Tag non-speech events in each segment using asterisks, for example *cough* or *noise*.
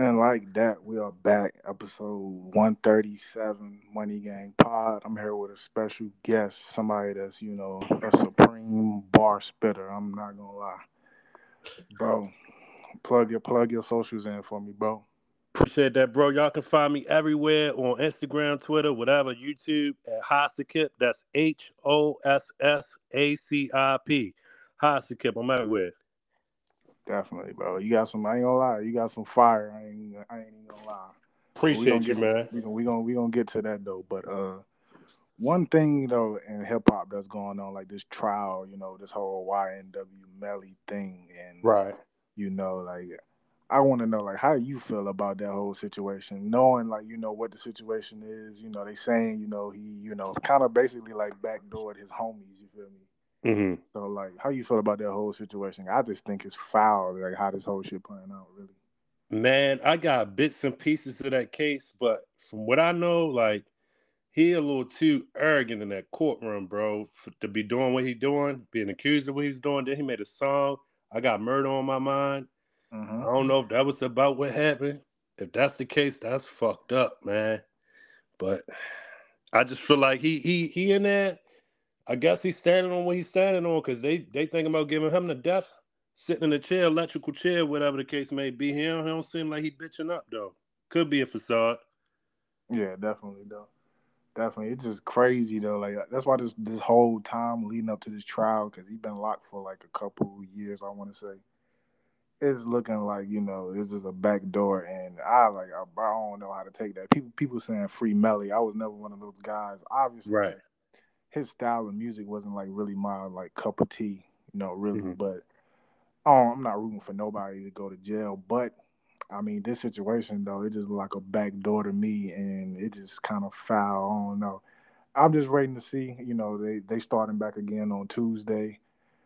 And like that, we are back, episode 137, Money Gang Pod. I'm here with a special guest, somebody that's, you know, a supreme bar spitter. I'm not gonna lie. Bro, plug your plug your socials in for me, bro. Appreciate that, bro. Y'all can find me everywhere on Instagram, Twitter, whatever, YouTube at Hossacip. That's H O S S A C I P. Hossacip. I'm everywhere. Definitely, bro. You got some. I ain't gonna lie. You got some fire. I ain't. I ain't even gonna lie. Appreciate you, get, man. We gonna we gonna we gonna get to that though. But uh, one thing though in hip hop that's going on, like this trial, you know, this whole YNW Melly thing, and Right. you know, like I want to know like how you feel about that whole situation, knowing like you know what the situation is. You know, they saying you know he you know kind of basically like backdoored his homies. You feel me? Hmm So like, how you feel about that whole situation? I just think it's foul, like how this whole shit playing out, really. Man, I got bits and pieces of that case, but from what I know, like he a little too arrogant in that courtroom, bro, for, to be doing what he doing, being accused of what he's doing. Then he made a song. I got murder on my mind. I Mm-hmm. don't know if that was about what happened. If that's the case, that's fucked up, man. But I just feel like he he he in there. I guess he's standing on what he's standing on because they they thinking about giving him the death, sitting in a chair, electrical chair, whatever the case may be. He don't, he don't seem like he bitching up though. Could be a facade. Yeah, definitely though. Definitely, it's just crazy though. Like uh, that's why this this whole time leading up to this trial, because he's been locked for like a couple years. I want to say it's looking like you know it's just a back door, and I like I, I don't know how to take that. People people saying free Melly. I was never one of those guys. Obviously, Right. His style of music wasn't like really my like cup of tea, you know, really. Mhm. But oh, I'm not rooting for nobody to go to jail. But I mean, this situation though, it just like a back door to me, and it just kind of foul. I don't know. I'm just waiting to see. You know, they they starting back again on Tuesday,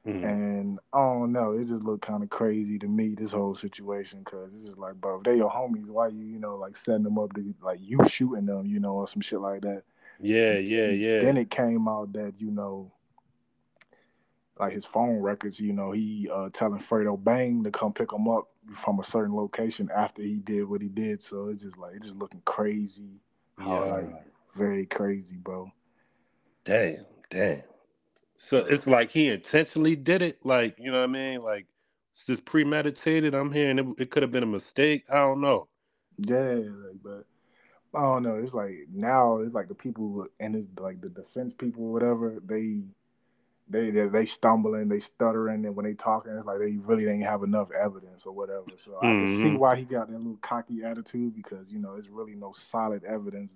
Mhm. and I don't know. It just looked kind of crazy to me this whole situation because it's just like, bro, if they your homies, why you you know like setting them up to like you shooting them, you know, or some shit like that. Yeah, yeah, yeah. Then it came out that you know, like his phone records, you know, he uh, telling Fredo Bang to come pick him up from a certain location after he did what he did. So it's just like it's just looking crazy, yeah. like very crazy, bro. Damn, damn. So it's like he intentionally did it, like you know what I mean, like it's just premeditated. I'm hearing it, it could have been a mistake. I don't know. Yeah, like, but I don't know. It's like now it's like the people and it's like the defense people, whatever. They they they, they stumbling, they stuttering, and when they talking, it's like they really didn't have enough evidence or whatever. So I can see Mhm. why he got that little cocky attitude because you know it's really no solid evidence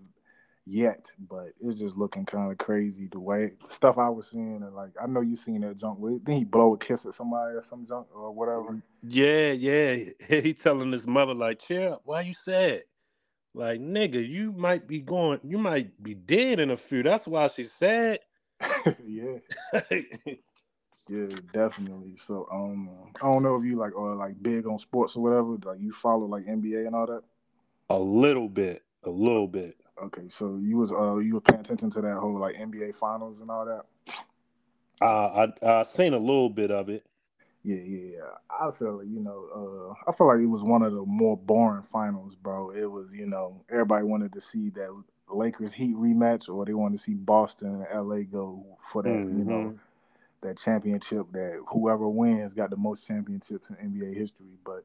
yet, but it's just looking kind of crazy the way the stuff I was seeing and like I know you seen that junk. Then he blow a kiss at somebody or some junk or whatever. Yeah, yeah. *laughs* He telling his mother like, "Cheer up, why you sad?" Like, nigga, you might be going, you might be dead in a few. That's why she's sad. *laughs* yeah. *laughs* Yeah, definitely. So, um, I don't know if you like are like big on sports or whatever. Like you follow like NBA and all that. a little bit, a little bit. Okay, so you was uh you were paying attention to that whole like NBA finals and all that. Uh, I I seen a little bit of it. Yeah, yeah, yeah. I feel like you know, uh, I feel like it was one of the more boring finals, bro. It was you know everybody wanted to see that Lakers Heat rematch, or they wanted to see Boston and LA go for that you know Mhm. that championship that whoever wins got the most championships in NBA history. But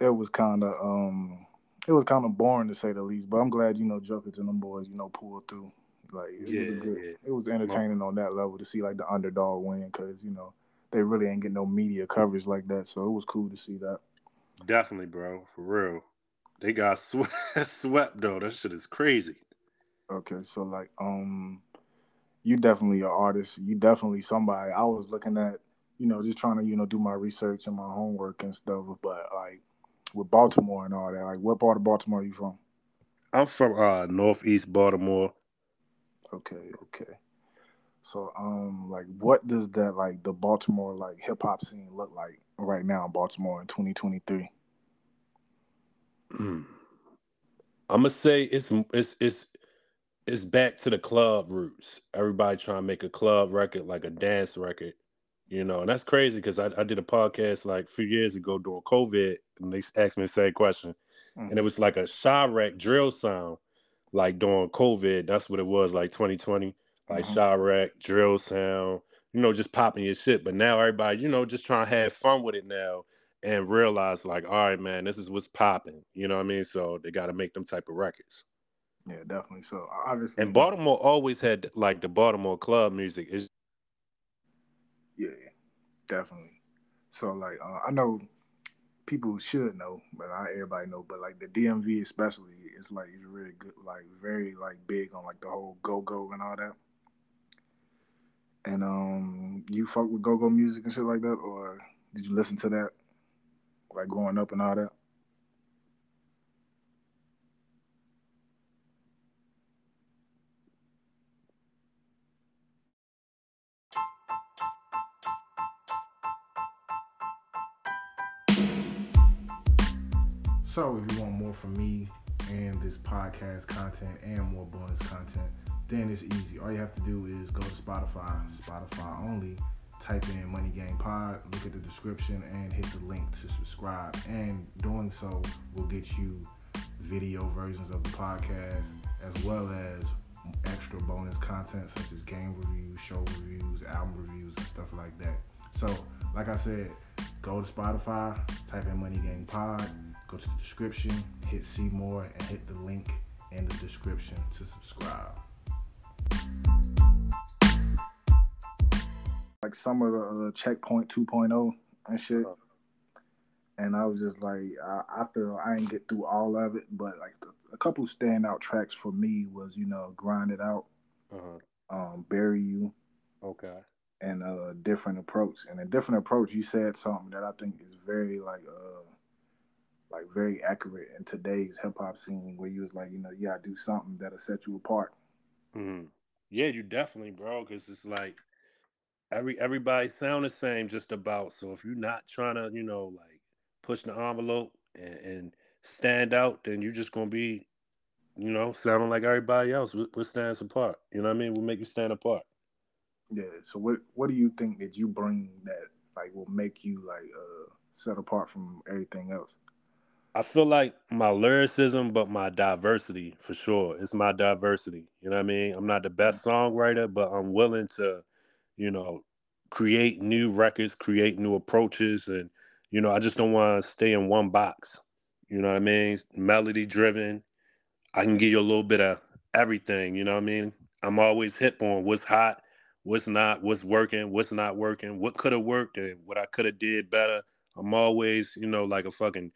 it was kind of um it was kind of boring to say the least. But I'm glad you know Jokic and them boys you know pulled through. Like it was a good, yeah. it was entertaining on that level to see like the underdog win because you know they really ain't get no media coverage like that. So it was cool to see that. Definitely, bro. For real. They got *laughs* swept, swept though. That shit is crazy. Okay, so like um you definitely an artist. You definitely somebody. I was looking at you know just trying to you know do my research and my homework and stuff. But like with Baltimore and all that, like what part of Baltimore are you from? I'm from uh Northeast Baltimore. Okay, okay. So um like what does that like the Baltimore like hip hop scene look like right now in Baltimore in 2023? I'm gonna say it's it's it's it's back to the club roots. Everybody trying to make a club record, like a dance record. You know, and that's crazy because I, I did a podcast like a few years ago during COVID, and they asked me the same question, mm-hmm. and it was like a Chiraq drill sound, like during COVID. That's what it was, like 2020, like mm-hmm. Chiraq drill sound. You know, just popping your shit. But now everybody, you know, just trying to have fun with it now and realize like, all right, man, this is what's popping. You know what I mean? So they got to make them type of records. Yeah, definitely. So obviously, and Baltimore always had like the Baltimore club music. Is yeah, definitely. So like, uh, I know people should know, but not everybody know. But like the DMV especially, it's like it's really good, like very like big on like the whole go go and all that. And um, you fuck with go go music and shit like that, or did you listen to that, like growing up and all that? So if you want more from me and this podcast content and more bonus content, then it's easy. All you have to do is go to Spotify, Spotify only, type in Money Gang Pod, look at the description, and hit the link to subscribe. And doing so will get you video versions of the podcast as well as extra bonus content such as game reviews, show reviews, album reviews, and stuff like that. So, like I said, go to Spotify, type in Money Gang Pod go to the description, hit see more, and hit the link in the description to subscribe. Like some of the uh, checkpoint 2.0 and shit. And I was just like, I, I feel I didn't get through all of it, but like the, a couple standout tracks for me was, you know, Grind It Out, uh-huh. um, Bury You. Okay. And a different approach. And a different approach, you said something that I think is very like uh like very accurate in today's hip hop scene where you was like, you know, yeah, gotta do something that'll set you apart. Mm-hmm. Yeah, you definitely, bro, because it's like every everybody sound the same just about. So if you're not trying to, you know, like push the envelope and, and stand out, then you're just gonna be, you know, sounding like everybody else. What stands apart? You know what I mean? What make you stand apart? Yeah. So what what do you think that you bring that like will make you like uh set apart from everything else? I feel like my lyricism, but my diversity for sure. It's my diversity. You know what I mean? I'm not the best songwriter, but I'm willing to, you know, create new records, create new approaches, and you know, I just don't want to stay in one box. You know what I mean? Melody driven. I can give you a little bit of everything. You know what I mean? I'm always hip on what's hot, what's not, what's working, what's not working, what could have worked, and what I could have did better. I'm always, you know, like a fucking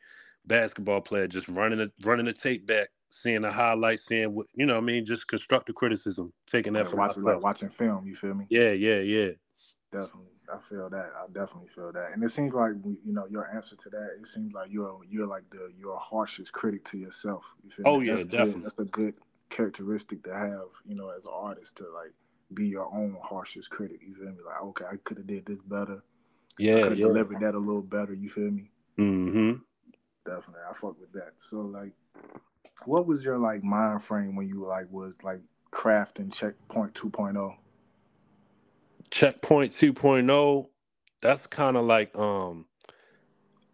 basketball player, just running the running the tape back, seeing the highlights, seeing what you know. I mean, just constructive criticism, taking that like from watching, like watching film. You feel me? Yeah, yeah, yeah. Definitely, I feel that. I definitely feel that. And it seems like you know your answer to that. It seems like you're you're like the your harshest critic to yourself. You feel oh me? yeah, that's definitely. Good. That's a good characteristic to have. You know, as an artist to like be your own harshest critic. You feel me? Like, okay, I could have did this better. Yeah, I could have yeah. delivered that a little better. You feel me? Mm-hmm definitely. I fuck with that. So like, what was your like mind frame when you like was like crafting Checkpoint 2.0? Checkpoint 2.0, that's kind of like um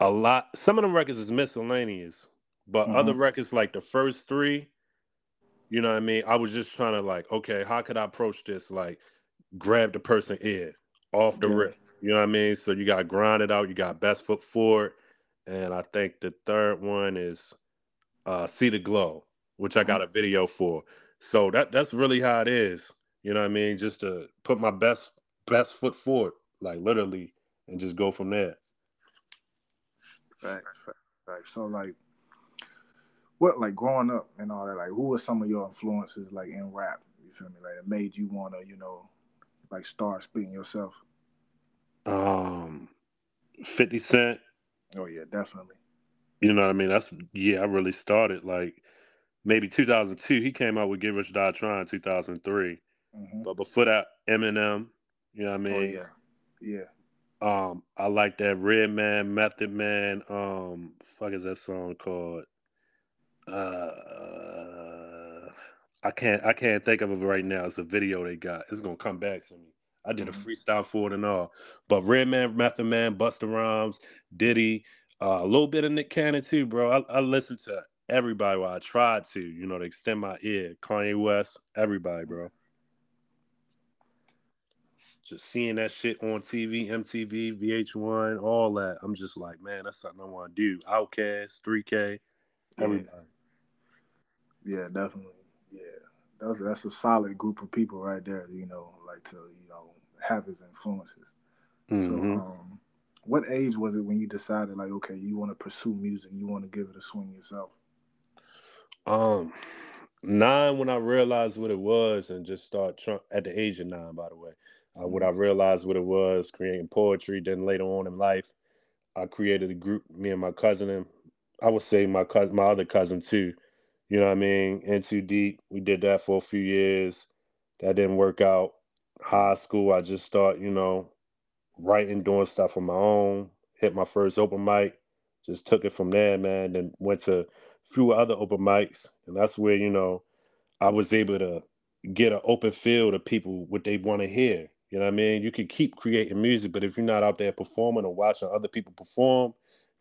a lot. Some of them records is miscellaneous, but mm-hmm. other records like the first three, you know what I mean. I was just trying to like, okay, how could I approach this? Like, grab the person ear off the yeah. rip. You know what I mean? So you got grind it out. You got best foot forward and I think the third one is uh, "See the Glow," which I got a video for. So that that's really how it is. You know what I mean? Just to put my best best foot forward, like literally, and just go from there. Right, right. So like, what like growing up and all that? Like, who were some of your influences like in rap? You feel me? Like it made you want to, you know, like start speaking yourself. Um, Fifty Cent, Oh yeah, definitely. You know what I mean? That's yeah. I really started like maybe 2002. He came out with Get Rich Die Trying 2003. Mm-hmm. But before that, Eminem. You know what I oh, mean? Oh, yeah, yeah. Um, I like that Redman, Method Man. Um, fuck is that song called? Uh, I can't I can't think of it right now. It's a video they got. It's gonna come back to me. I did a mm-hmm. freestyle for it and all. But Redman, Method Man, Busta Rhymes, Diddy, uh, a little bit of Nick Cannon too, bro. I, I listened to everybody while I tried to, you know, to extend my ear. Kanye West, everybody, bro. Just seeing that shit on TV, MTV, VH1, all that. I'm just like, man, that's something I want to do. Outkast, 3K, everybody. Yeah, yeah definitely. That's that's a solid group of people right there. You know, like to you know have his influences. Mm-hmm. So, um, what age was it when you decided like, okay, you want to pursue music, you want to give it a swing yourself? Um, nine when I realized what it was, and just start tr- at the age of nine. By the way, uh, when I mm-hmm. realized what it was, creating poetry. Then later on in life, I created a group. Me and my cousin, and I would say my cousin, my other cousin too. You know what I mean? In too deep. We did that for a few years. That didn't work out. High school, I just start, you know, writing, doing stuff on my own. Hit my first open mic. Just took it from there, man. Then went to a few other open mics, and that's where you know I was able to get an open field of people what they want to hear. You know what I mean? You can keep creating music, but if you're not out there performing or watching other people perform,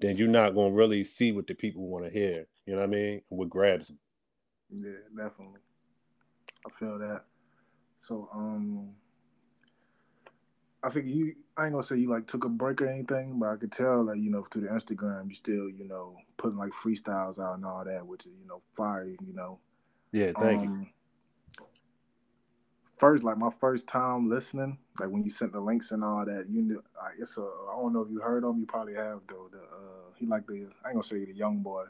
then you're not gonna really see what the people want to hear. You know what I mean? What grabs them. Yeah, definitely. I feel that. So, um, I think you. I ain't gonna say you like took a break or anything, but I could tell like you know through the Instagram you still you know putting like freestyles out and all that, which is you know fire. You know. Yeah. Thank um, you. First, like my first time listening, like when you sent the links and all that, you knew. Like, it's a. I don't know if you heard him. You probably have though. The uh, he like the. I ain't gonna say the young boy,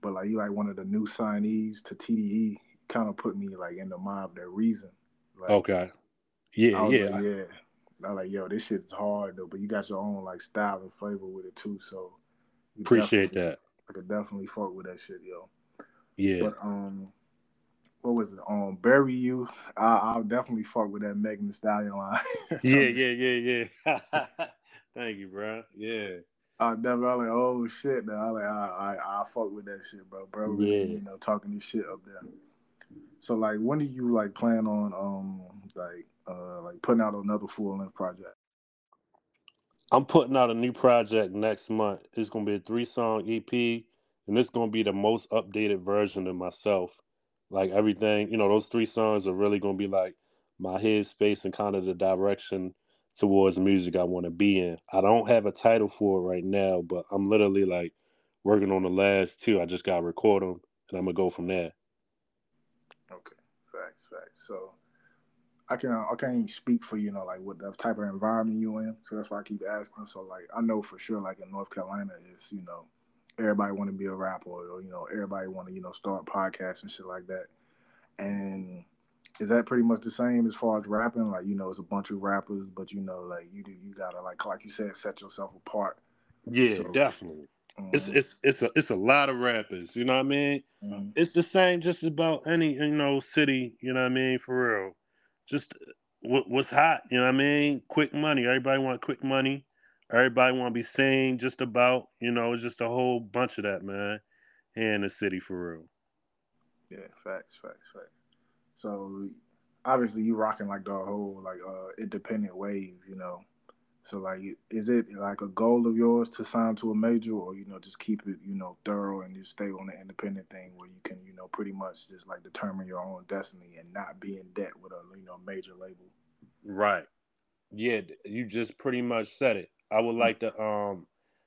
but like he like one of the new signees to TDE. Kind of put me like in the mind of their reason. Like, okay. Yeah. Yeah. Like, yeah. I'm like, yo, this shit's hard though, but you got your own like style and flavor with it too. So appreciate that. I could definitely fuck with that shit, yo. Yeah. But um, what was it? Um, bury you. I, will definitely fuck with that Megan Thee Stallion line. *laughs* yeah, yeah, yeah, yeah. *laughs* Thank you, bro. Yeah. I definitely I'm like, oh shit, now I like, I, I, I fuck with that shit, bro. Bro, yeah. you know, talking this shit up there. So like, when do you like plan on um like uh, like putting out another full length project? I'm putting out a new project next month. It's gonna be a three song EP, and it's gonna be the most updated version of myself. Like everything, you know, those three songs are really gonna be like my headspace and kind of the direction towards music I want to be in. I don't have a title for it right now, but I'm literally like working on the last two. I just got to record them, and I'm gonna go from there. Okay, facts, facts. So I can uh, I can't speak for you know like what the type of environment you in, so that's why I keep asking. So like I know for sure like in North Carolina is you know everybody want to be a rapper or you know everybody want to you know start podcasts and shit like that. And is that pretty much the same as far as rapping? Like you know it's a bunch of rappers, but you know like you do you gotta like like you said set yourself apart. Yeah, so, definitely. Mm-hmm. It's it's it's a it's a lot of rappers. You know what I mean? Mm-hmm. It's the same just about any you know city. You know what I mean? For real just what, what's hot. You know what I mean? Quick money. Everybody want quick money. Everybody want to be seen just about. You know, it's just a whole bunch of that, man. Here in the city, for real. Yeah, facts, facts, facts. So obviously you rocking like the whole like uh independent wave, you know. So like, is it like a goal of yours to sign to a major, or you know, just keep it, you know, thorough and just stay on the independent thing where you can, you know, pretty much just like determine your own destiny and not be in debt with a, you know, major label. Right. Yeah, you just pretty much said it. I would like to um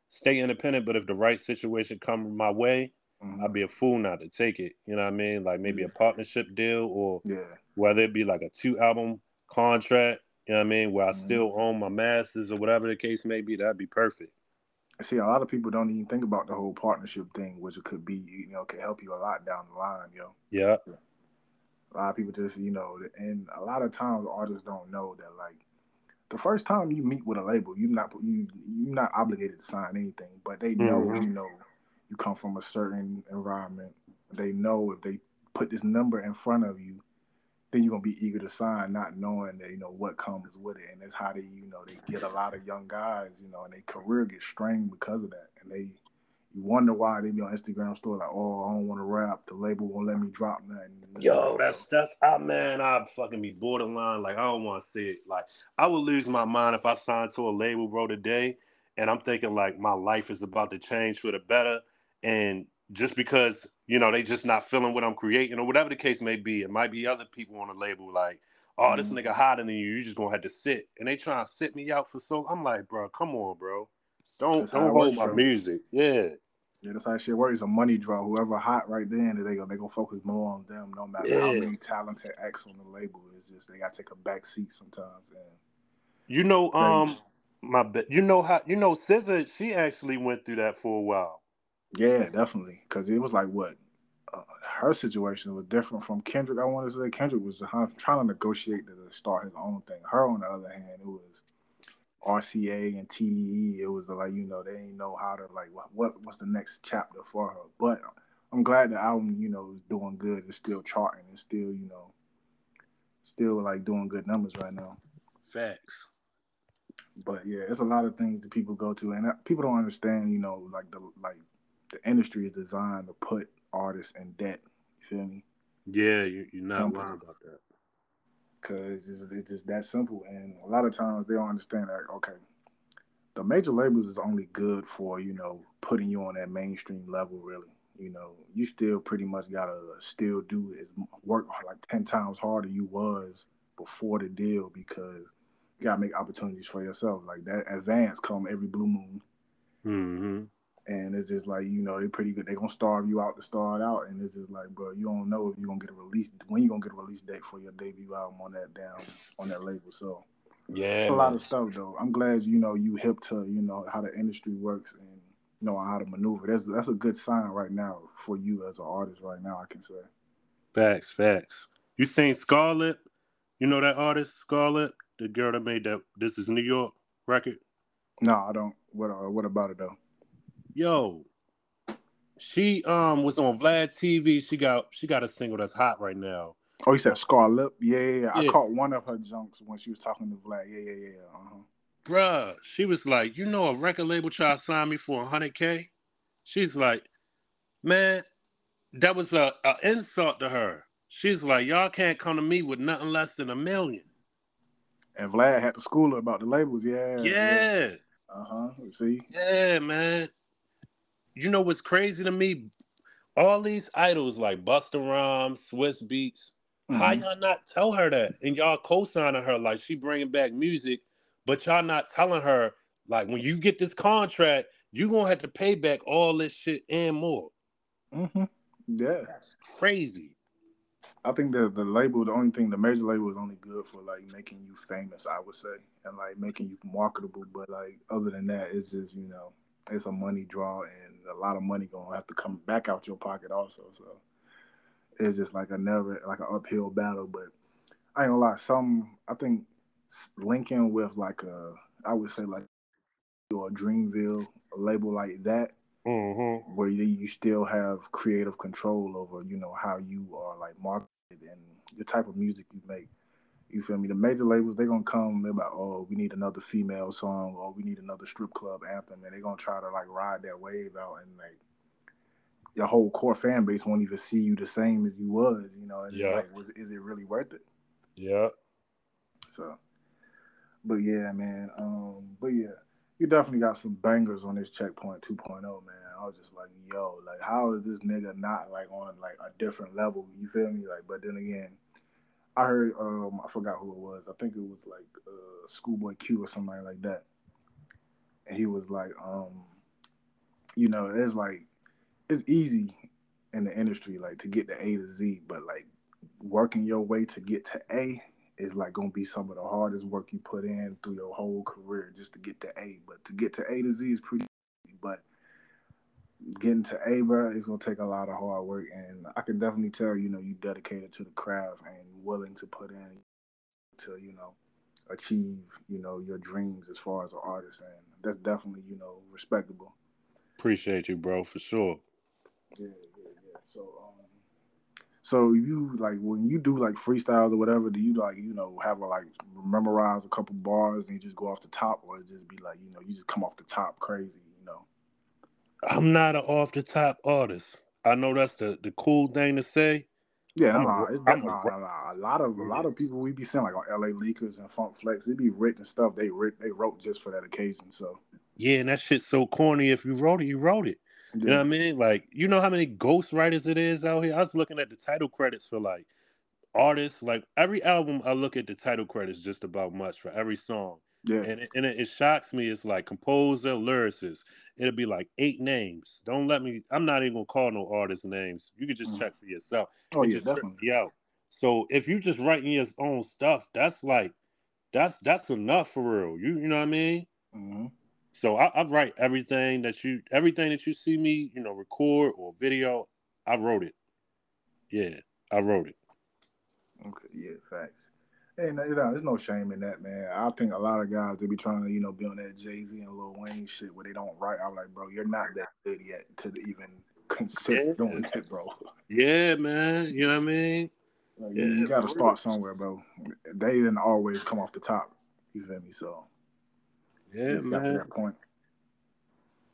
stay independent, but if the right situation come my way, mm-hmm. I'd be a fool not to take it. You know what I mean? Like maybe a partnership deal, or yeah. whether it be like a two album contract you know what I mean? Where I mm-hmm. still own my masters or whatever the case may be, that'd be perfect. See, a lot of people don't even think about the whole partnership thing, which it could be, you know, can help you a lot down the line, yo. Yeah. A lot of people just, you know, and a lot of times artists don't know that, like, the first time you meet with a label, you're not you you're not obligated to sign anything, but they know, mm-hmm. you know, you come from a certain environment. They know if they put this number in front of you, then you're gonna be eager to sign, not knowing that you know what comes with it, and that's how they you know they get a lot of young guys, you know, and their career gets strained because of that, and they, you wonder why they be on Instagram store like, oh, I don't want to rap. The label won't let me drop nothing. Yo, that's that's I man, I'd fucking be borderline. Like I don't want to see it. Like I would lose my mind if I signed to a label, bro, today, and I'm thinking like my life is about to change for the better, and just because you know they just not feeling what I'm creating or whatever the case may be, it might be other people on the label like, oh, this mm-hmm. nigga hotter than you. You just gonna have to sit, and they trying to sit me out for so. I'm like, bro, come on, bro. Don't that's don't hold my music. Yeah. Yeah, that's how shit works. A money draw. Whoever hot right then, they go they gonna focus more on them, no matter yeah. how many talented acts on the label. It's just they gotta take a back seat sometimes. And you know, um, my bet you know how you know SZA, she actually went through that for a while. Yeah, definitely, because it was like what uh, her situation was different from Kendrick. I want to say Kendrick was trying to negotiate to start his own thing. Her, on the other hand, it was RCA and TDE, it was like you know they didn't know how to like what, what what's the next chapter for her. But I'm glad the album you know is doing good. It's still charting. It's still you know still like doing good numbers right now. Facts. But yeah, it's a lot of things that people go to, and people don't understand. You know, like the like the industry is designed to put artists in debt. You feel me? Yeah, you, are not lying about that because it's, it's just that simple. And a lot of times they don't understand that. Okay, the major labels is only good for you know putting you on that mainstream level. Really, you know, you still pretty much gotta still do is work like ten times harder you was before the deal because you gotta make opportunities for yourself. Like that advance come every blue moon. Mm-hmm and it's just like you know they're pretty good. They're gonna starve you out to start out, and it's just like, bro, you don't know if you're gonna get a release when you gonna get a release date for your debut album on that down on that label. So yeah, a lot of stuff though. I'm glad you know you hip to you know how the industry works and know how to maneuver. That's that's a good sign right now for you as an artist right now. I can say. Facts, facts. You seen Scarlet? You know that artist Scarlet, the girl that made that "This Is New York" record. No, I don't. What uh, what about it though? Yo, she um was on Vlad TV. She got she got a single that's hot right now. Oh, you said Scarlet? Yeah, yeah, yeah. I caught one of her junks when she was talking to Vlad. Yeah, yeah, yeah. Uh-huh. Bruh, she was like, you know, a record label tried to sign me for 100K. She's like, man, that was a, a insult to her. She's like, y'all can't come to me with nothing less than a million. And Vlad had to school her about the labels. Yeah. Yeah. yeah. Uh huh. See. Yeah, man you know what's crazy to me? All these idols like Busta Rhymes, Swizz Beatz. mm-hmm. how y'all not tell her that? And y'all co-signing her like she bringing back music, but y'all not telling her like when you get this contract, you gonna have to pay back all this shit and more. Mm-hmm. Yeah, that's crazy. I think the the label, the only thing, the major label is only good for like making you famous, I would say, and like making you marketable. But like other than that, it's just you know it's a money draw and a lot of money gonna have to come back out your pocket also. So it's just like a never like an uphill battle. But I ain't gonna lie, some I think linking with like a I would say like or Dreamville, a label like that, mm-hmm. where you, you still have creative control over you know how you are like marketed and the type of music you make. You feel me? The major labels, they're gonna come, they're like, oh, we need another female song or we need another strip club anthem, and they're gonna try to like ride that wave out and like your whole core fan base won't even see you the same as you was, you know. And yeah. Like, was is it really worth it? Yeah. So but yeah, man. Um, but yeah, you definitely got some bangers on this checkpoint 2.0, man. I was just like, yo, like how is this nigga not like on like a different level? You feel me? Like, but then again, I heard um I forgot who it was. I think it was like uh Schoolboy Q or somebody like that. And he was like, um, you know, it's like it's easy in the industry like to get to A to Z, but like working your way to get to A is like gonna be some of the hardest work you put in through your whole career just to get to A. But to get to A to Z is pretty easy. But getting to A, bro, it's gonna take a lot of hard work, and I can definitely tell, you know, you dedicated to the craft and willing to put in to, you know, achieve, you know, your dreams as far as an artist, and that's definitely, you know, respectable. Appreciate you, bro, for sure. Yeah, yeah, yeah. So, um, so you like when you do like freestyles or whatever, do you like, you know, have a like memorize a couple bars and you just go off the top, or just be like, you know, you just come off the top crazy? I'm not an off the top artist. I know that's the, the cool thing to say. Yeah, I'm it's I'm that, a nah, nah, nah. A lot of a lot of mm. people we be seeing like on LA Leakers and Funk Flex, they be written stuff they writ, they wrote just for that occasion. So Yeah, and that shit's so corny. If you wrote it, you wrote it. You know what I mean? Like, you know how many ghost writers it is out here? I was looking at the title credits for like artists. Like every album, I look at the title credits just about much for every song. Yeah, And, it, and it, it shocks me. It's like composer, lyricist. It'll be like eight names. Don't let me. I'm not even gonna call no artist names. You can just Mhm. check for yourself. oh yeah, definitely. out. So if you're just writing your own stuff, that's like that's that's enough for real. You you know what I mean? hmm So I, I write everything that you everything that you see me, you know, record or video. I wrote it. Yeah, I wrote it. Okay, yeah, facts. And you know, there's no shame in that, man. I think a lot of guys they be trying to, you know, be on that Jay Z and Lil Wayne shit where they don't write. I'm like, bro, you're not that good yet to even consider Yeah. doing that, bro. Yeah, man. You know what I mean? Like, Yeah, you got to start somewhere, bro. They didn't always come off the top. You feel me? So Yeah, just got to man. that point.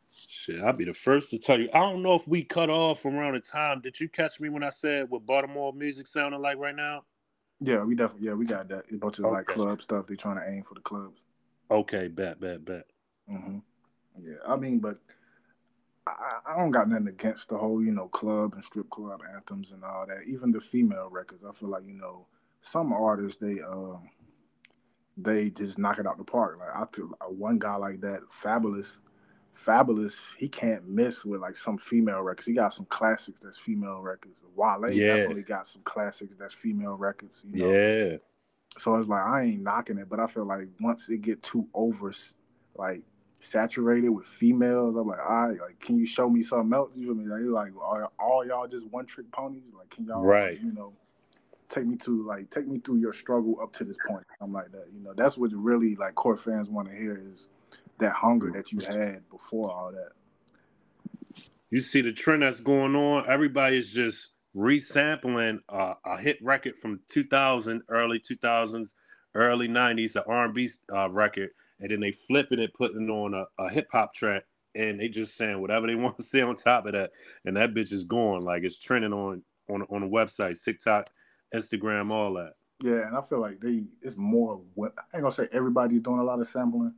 Shit, I'll be the first to tell you. I don't know if we cut off around the time. Did you catch me when I said what Baltimore music sounding like right now? Yeah, we definitely yeah we got that. A bunch of like club stuff. They're trying to aim for the clubs. Okay, bet, bet, bet. hmm Yeah, I mean, but I, I don't got nothing against the whole, you know, club and strip club anthems and all that. Even the female records, I feel like you know, some artists they um they just knock it out the park. Like I feel uh, one guy like that, Fabolous, Fabolous, he can't miss with like some female records. He got some classics that's female records. Wale Yeah. definitely got some classics that's female records. You know? Yeah, So it's like I ain't knocking it, but I feel like once it get too over, like saturated with females, I'm like, all right, like, can you show me something else? You feel me? Like, like are all y'all just one trick ponies? Like, can y'all, Right. you know, take me to like take me through your struggle up to this point, something like that. You know, that's what really like core fans want to hear is that hunger that you had before all that. you see the trend that's going on. Everybody's just resampling uh, a hit record from 2000, early 2000s, early 90s, the R&B uh, record, and then they flipping it, putting on a, a hip hop track, and they just saying whatever they *laughs* want to say on top of that, and that bitch is going like it's trending on on on the website, TikTok, Instagram, all that. Yeah, and I feel like they it's more. what- I ain't gonna say everybody's doing a lot of sampling,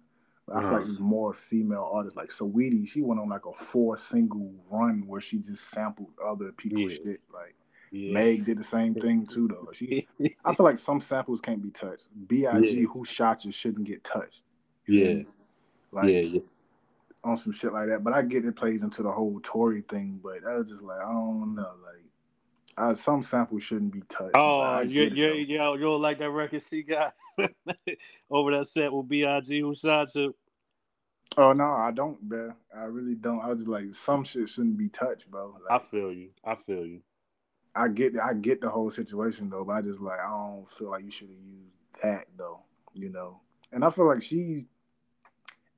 I feel uh-huh. like there's more female artists. Like Saweetie, she went on like a four single run where she just sampled other people's Yeah. shit. Like Yeah. Meg did the same thing *laughs* too, though. She, I feel like some samples can't be touched. Big, Yeah. who shot you shouldn't get touched. Yeah. Like yeah, yeah. on some shit like that. But I get it plays into the whole Tory thing, but that was just like I don't know, like. Uh, some samples shouldn't be touched. Oh, you you you like that record she got *laughs* over that set with Big who shot you? Oh no, I don't, bro. I really don't. I was just like, some shit shouldn't be touched, bro. I feel you. I feel you. I get, I get the whole situation though, but I just like, I don't feel like you should have used that though, you know. And I feel like she,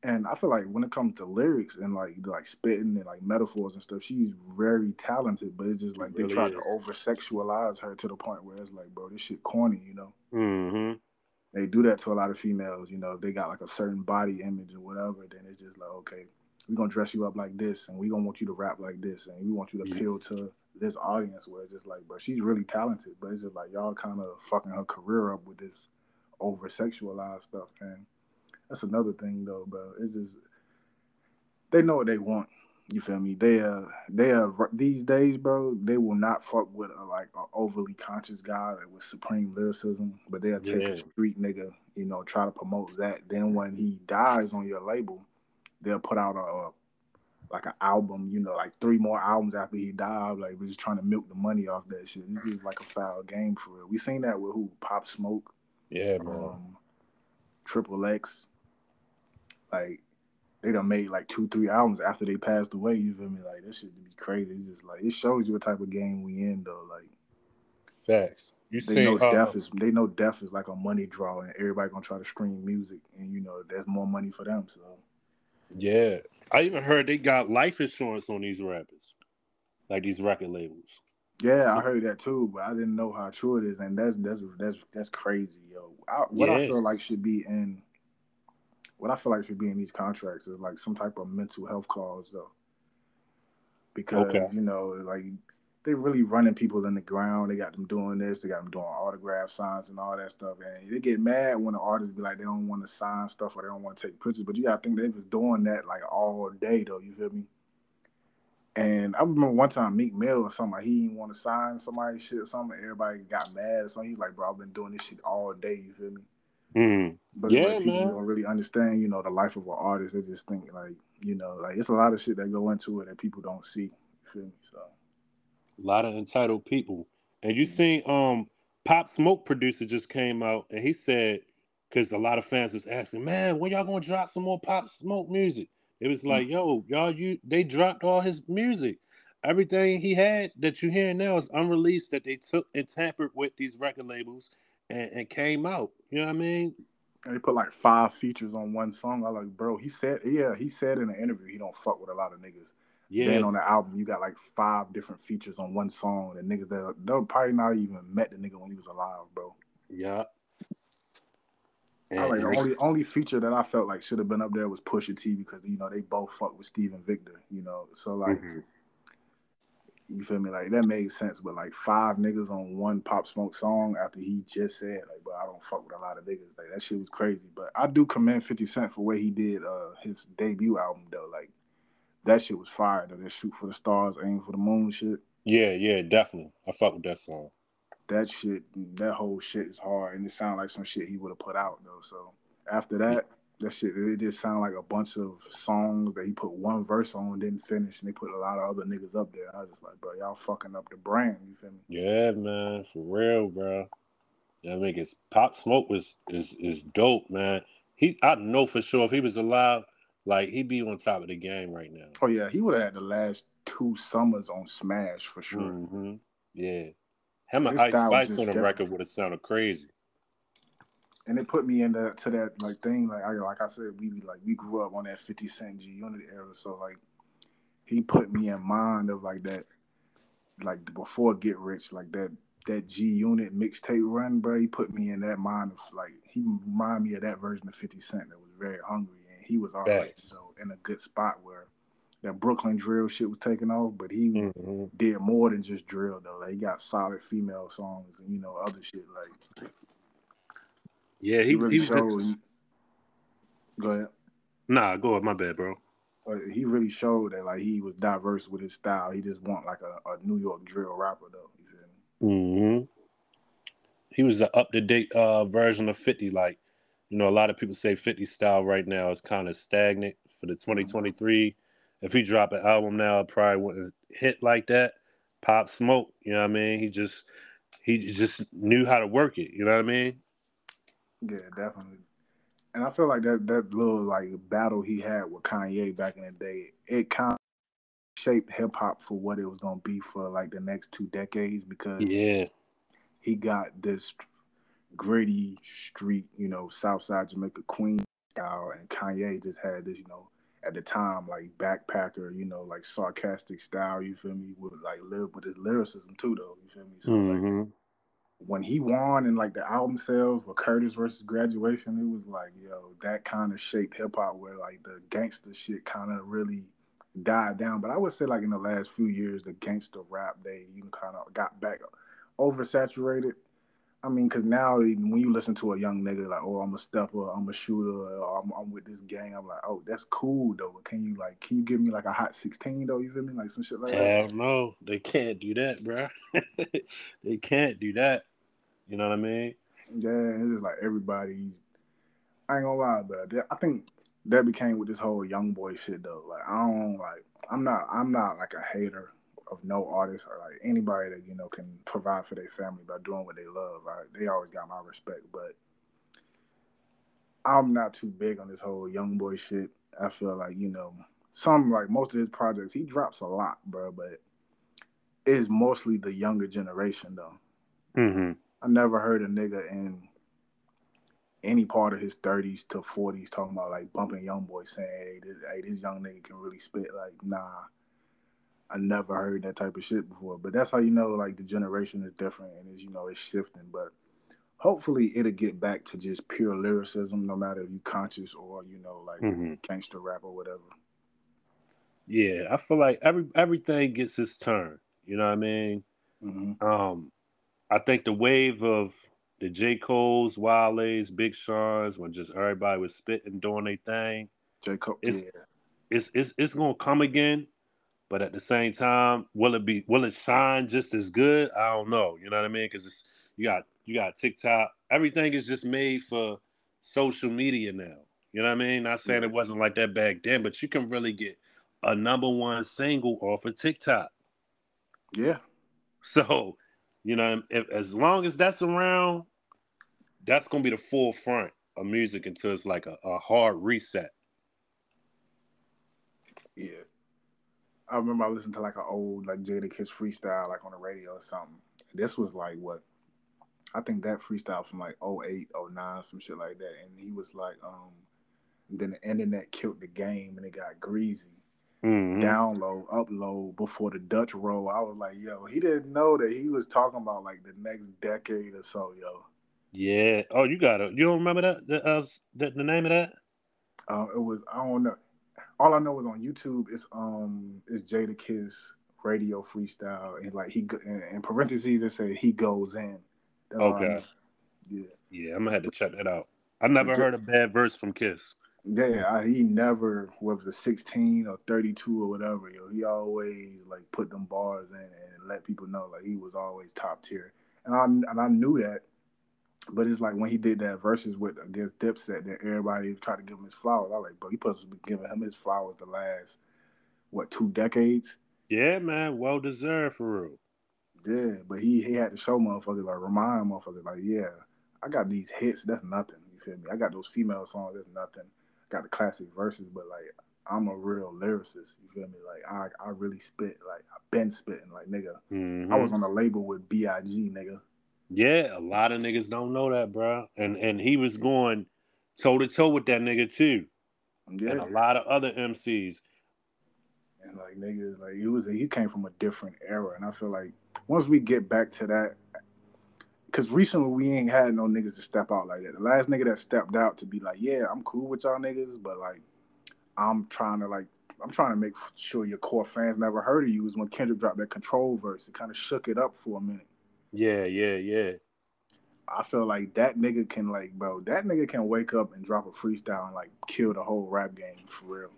and I feel like when it comes to lyrics and like like spitting and like metaphors and stuff, she's very talented. But it's just like they really is. to over sexualize her to the point where it's like, bro, this shit corny, you know. Mm-hmm. they do that to a lot of females. You know, if they got like a certain body image or whatever, then it's just like, okay, we're gonna dress you up like this, and we gonna want you to rap like this, and we want you to Yeah. appeal to this audience. Where it's just like, bro, she's really talented, but it's just like y'all kind of fucking her career up with this over sexualized stuff, and that's another thing though, bro. It's just they know what they want. You feel me? They uh they uh these days, bro. They will not fuck with a like a overly conscious guy like, with supreme lyricism, but they'll take Yeah. a street nigga, you know, try to promote that. Then when he dies on your label, they'll put out a, a like an album, you know, like three more albums after he died. Like we're just trying to milk the money off that shit. This is like a foul game for real. We seen that with who? Pop Smoke, Yeah, man. um, Triple X. Like they done made like two, three albums after they passed away. You feel me? Like this shit be crazy. It's just like it shows you what type of game we in though. Like Facts. You they see, know uh, death is they know death is like a money draw, and everybody gonna try to stream music, and you know there's more money for them. So yeah. I even heard they got life insurance on these rappers, like these record labels. yeah, I heard that too, but I didn't know how true it is, and that's that's that's that's crazy, yo. I, what I feel like should be in what I feel like should be in these contracts is like some type of mental health clause though. because Okay. you know like they're really running people in the ground. They got them doing this. They got them doing autograph signs and all that stuff. And they get mad when the artists be like they don't want to sign stuff or they don't want to take pictures. But you gotta think they was doing that like all day though. You feel me? And I remember one time Meek Mill or something, like he didn't want to sign somebody's shit or something. Everybody got mad or something. He's like, bro, I've been doing this shit all day. You feel me? Mm. But Yeah, like, people man. don't really understand, you know, the life of an artist. They just think like, you know, like it's a lot of shit that go into it that people don't see. You feel me? So A lot of entitled people. And you seen um Pop Smoke producer just came out and he said because a lot of fans was asking, man, when y'all gonna drop some more Pop Smoke music? It was like, yo, y'all, you they dropped all his music. Everything he had that you hearing now is unreleased that they took and tampered with these record labels and, and came out. You know what I mean? and they put like five features on one song. I like, bro, he said, yeah, he said in an interview he don't fuck with a lot of niggas. Yeah. Then on the album, you got like five different features on one song. And niggas that they'll probably not even met the nigga when he was alive, bro. yeah. I like the only only feature that I felt like should have been up there was Pusha T because you know they both fuck with Steven Victor, you know. So like Mhm. You feel me, like that made sense. But like five niggas on one Pop Smoke song after he just said like, but I don't fuck with a lot of niggas. Like that shit was crazy. But I do commend Fifty Cent for where he did uh his debut album though. Like that shit was fire. Though that shoot for the stars, aim for the moon shit. Yeah, yeah, definitely. I fuck with that song. That shit, that whole shit is hard, and it sounded like some shit he would have put out though. So after that, that shit it just sounded like a bunch of songs that he put one verse on, didn't finish, and they put a lot of other niggas up there. I was just like, bro, y'all fucking up the brand. You feel me? Yeah, man, for real, bro. Yeah, I mean, it's Pop Smoke was is is dope, man. He, I know for sure if he was alive, like he'd be on top of the game right now. Oh yeah, he would have had the last two summers on Smash for sure. hmm Yeah, him and Ice Spice on the record would have sounded crazy. And it put me into to that like thing. Like I like I said, we like we grew up on that Fifty Cent G Unit era, so like he put me in mind of like that, like before Get Rich, like that that G Unit mixtape run, bro. He put me in that mind of like he reminded me of that version of Fifty Cent that was very hungry, and he was already Facts. so in a good spot where that Brooklyn drill shit was taking off, but he hmm did more than just drill though. Like he got solid female songs and you know other shit like Yeah, he, he really he, showed. He, go ahead. Nah, go ahead, my bad, bro. Uh, he really showed that like he was diverse with his style. He just want like a, a New York drill rapper though. You feel me? Mm-hmm. He was an up to date uh, version of Fifty. Like, you know, a lot of people say 50 style right now is kind of stagnant for the 2023. If he drop an album now, it probably wouldn't hit like that. Pop Smoke, you know what I mean? He just he just knew how to work it. You know what I mean? Yeah, definitely. And I feel like that that little like battle he had with Kanye back in the day, it kind of shaped hip hop for what it was gonna be for like the next two decades because Yeah. he got this gritty street, you know, Southside Jamaica Queen style, and Kanye just had this, you know, at the time like backpacker, you know, like sarcastic style. You feel me? With like live with his lyricism too, though. You feel me? So like hmm when he won and like the album sales with Curtis versus Graduation, it was like, yo, that kind of shaped hip hop where like the gangster shit kind of really died down. But I would say like in the last few years, the gangster rap they even kind of got back oversaturated. I mean, because now when you listen to a young nigga like, oh, I'm a stepper, I'm a shooter, or I'm, I'm with this gang, I'm like, oh, that's cool though. But can you like, can you give me like a hot sixteen though? You feel me? Like some shit like that. Hell no, they can't do that, bro. *laughs* they can't do that. You know what I mean? Yeah, it's just like everybody. I ain't gonna lie, but I think that became with this whole young boy shit though. Like I don't like. I'm not. I'm not like a hater of no artist or like anybody that you know can provide for their family by doing what they love. Right? They always got my respect, but I'm not too big on this whole young boy shit. I feel like you know some like most of his projects he drops a lot, bro, but it's mostly the younger generation though. Mm-hmm. I never heard a nigga in any part of his thirties to forties talking about like bumping young boy saying, "Hey, this, hey, this young nigga can really spit." Like, nah, I never heard that type of shit before. But that's how you know like the generation is different and is you know it's shifting. But hopefully it'll get back to just pure lyricism, no matter if you conscious or you know like Mm-hmm. gangster rap or whatever. Yeah, I feel like every everything gets its turn. You know what I mean? Mm-hmm. Um, I think the wave of the J. Cole's, Wale's, Big Sean's, when just everybody was spitting, doing their thing, J. Cole, It's- yeah. it's it's it's gonna come again. But at the same time, will it be will it shine just as good? I don't know. You know what I mean? Because you got you got TikTok. Everything is just made for social media now. You know what I mean? Not saying it mm-hmm. wasn't like that back then, but you can really get a number one single off of TikTok. Yeah. So, you know, if, as long as that's around, that's gonna be the forefront of music until it's like a, a hard reset. Yeah. I remember I listened to like an old like Jadakiss freestyle like on the radio or something. This was like what I think that freestyle from like 08, 09, some shit like that. And he was like, um, then the internet killed the game and it got greasy. Mhm. Download, upload before the Dutch roll. I was like, yo, he didn't know that he was talking about like the next decade or so, yo. Yeah. Oh, you got it. You don't remember that? The, uh, the, the name of that? Uh, it was I don't know. All I know is on YouTube. It's um it's Jadakiss radio freestyle and like he go- in, in parentheses it say he goes in. That's Okay. Yeah, Yeah, I'm gonna have to check that out. I never heard a bad verse from Kiss. yeah. I, he never was it sixteen or thirty two or whatever. Yo, he always like put them bars in and let people know like he was always top tier. And I and I knew that. But it's like when he did that verses with against Dipset, that everybody tried to give him his flowers. I was like, bro, you supposed to be giving him his flowers the last what two decades? Yeah, man, well deserved for real. Yeah, but he he had to show motherfuckers like remind motherfuckers like, yeah, I got these hits. That's nothing. You feel me? I got those female songs. That's nothing. got the classic verses, but like I'm a real lyricist. You feel me? Like I I really spit. Like I've been spitting. Like nigga, Mhm. I was on a label with Big, nigga. Yeah, a lot of niggas don't know that, bro. And and he was going toe to toe with that nigga too, and a lot of other MCs. and like niggas, like he was he came from a different era, and I feel like once we get back to that. Cause recently we ain't had no niggas to step out like that. The last nigga that stepped out to be like, yeah, I'm cool with y'all niggas, but like, I'm trying to like, I'm trying to make sure your core fans never heard of you. Is when Kendrick dropped that control verse, it kind of shook it up for a minute. Yeah, yeah, yeah. I feel like that nigga can like, bro, that nigga can wake up and drop a freestyle and like kill the whole rap game for real.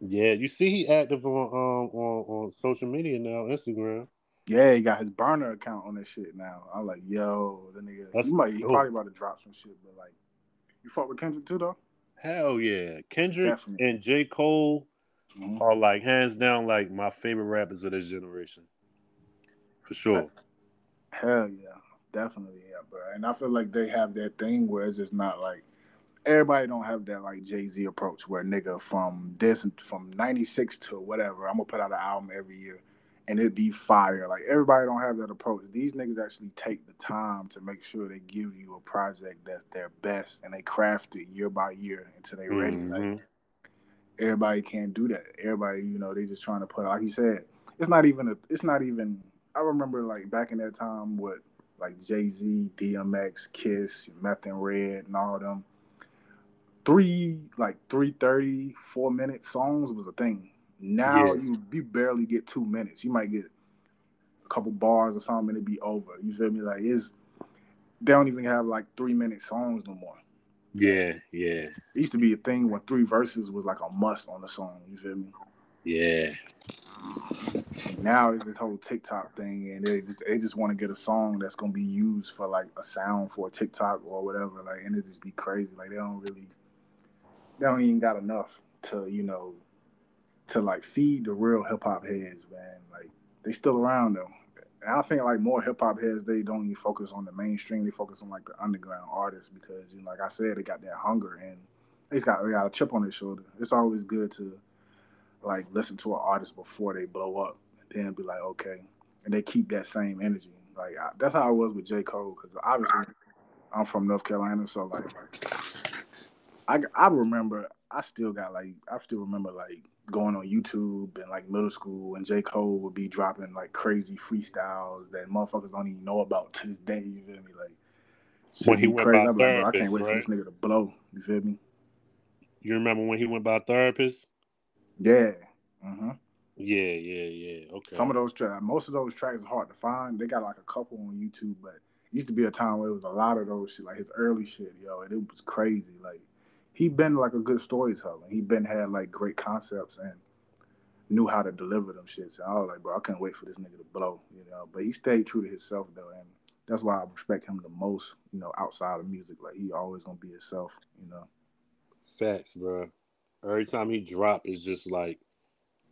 Yeah, you see he active on um on, on social media now, Instagram. Yeah, he got his burner account on this shit now. I'm like, yo, the nigga, That's he might, he dope. probably about to drop some shit, but like, you fought with Kendrick too though. Hell yeah. Kendrick Definitely. and J. Cole Mhm. are like hands down like my favorite rappers of this generation. For sure. Hell yeah, definitely yeah, bro. And I feel like they have that thing where it's just not like everybody don't have that like Jay Z approach where nigga from this from '96 to whatever I'm gonna put out an album every year and it'd be fire. Like everybody don't have that approach. These niggas actually take the time to make sure they give you a project that's their best and they craft it year by year until they ready. Like Mhm. everybody can't do that. Everybody, you know, they just trying to put like you said, it's not even a it's not even I remember like back in that time with like Jay Z, DMX, Kiss, Meth and Red and all them. Three like three thirty, four minute songs was a thing. Now Yeah. you you barely get two minutes. You might get a couple bars or something and it be over. You feel me? Like it's they don't even have like three minute songs no more. Yeah, yeah, It used to be a thing when three verses was like a must on the song. You feel me? yeah. Now it's this whole TikTok thing, and they just they just want to get a song that's gonna be used for like a sound for a TikTok or whatever. Like, and it just be crazy. Like they don't really, they don't even got enough to you know, to like feed the real hip hop heads, man. Like they still around though. And I think like more hip hop heads, they don't even focus on the mainstream. They focus on like the underground artists because you know, like I said, they got that hunger and they got they got a chip on their shoulder. It's always good to like listen to an artist before they blow up, then be like, okay, and they keep that same energy. Like I, that's how I was with J Cole because obviously I'm from North Carolina, so like I I remember I still got like I still remember like going on YouTube and like middle school and J Cole would be dropping like crazy freestyles that motherfuckers don't even know about to this day. You feel me? Like When he went crazy. by I'm like, I can't Therapist, wait for this nigga to blow. You feel me? You remember when he went by therapist? Yeah, Mm-hmm. Yeah, yeah, yeah. Okay. Some of those tracks, most of those tracks are hard to find. They got like a couple on YouTube, but it used to be a time where it was a lot of those shit, like his early shit, yo, and it was crazy. Like he been like a good storyteller. He been had like great concepts and knew how to deliver them shits. And I was like, bro, I can't wait for this nigga to blow, you know. But he stayed true to himself though, and that's why I respect him the most, you know, outside of music. Like he always gonna be himself, you know. Facts, bro. Every time he drop, it's just like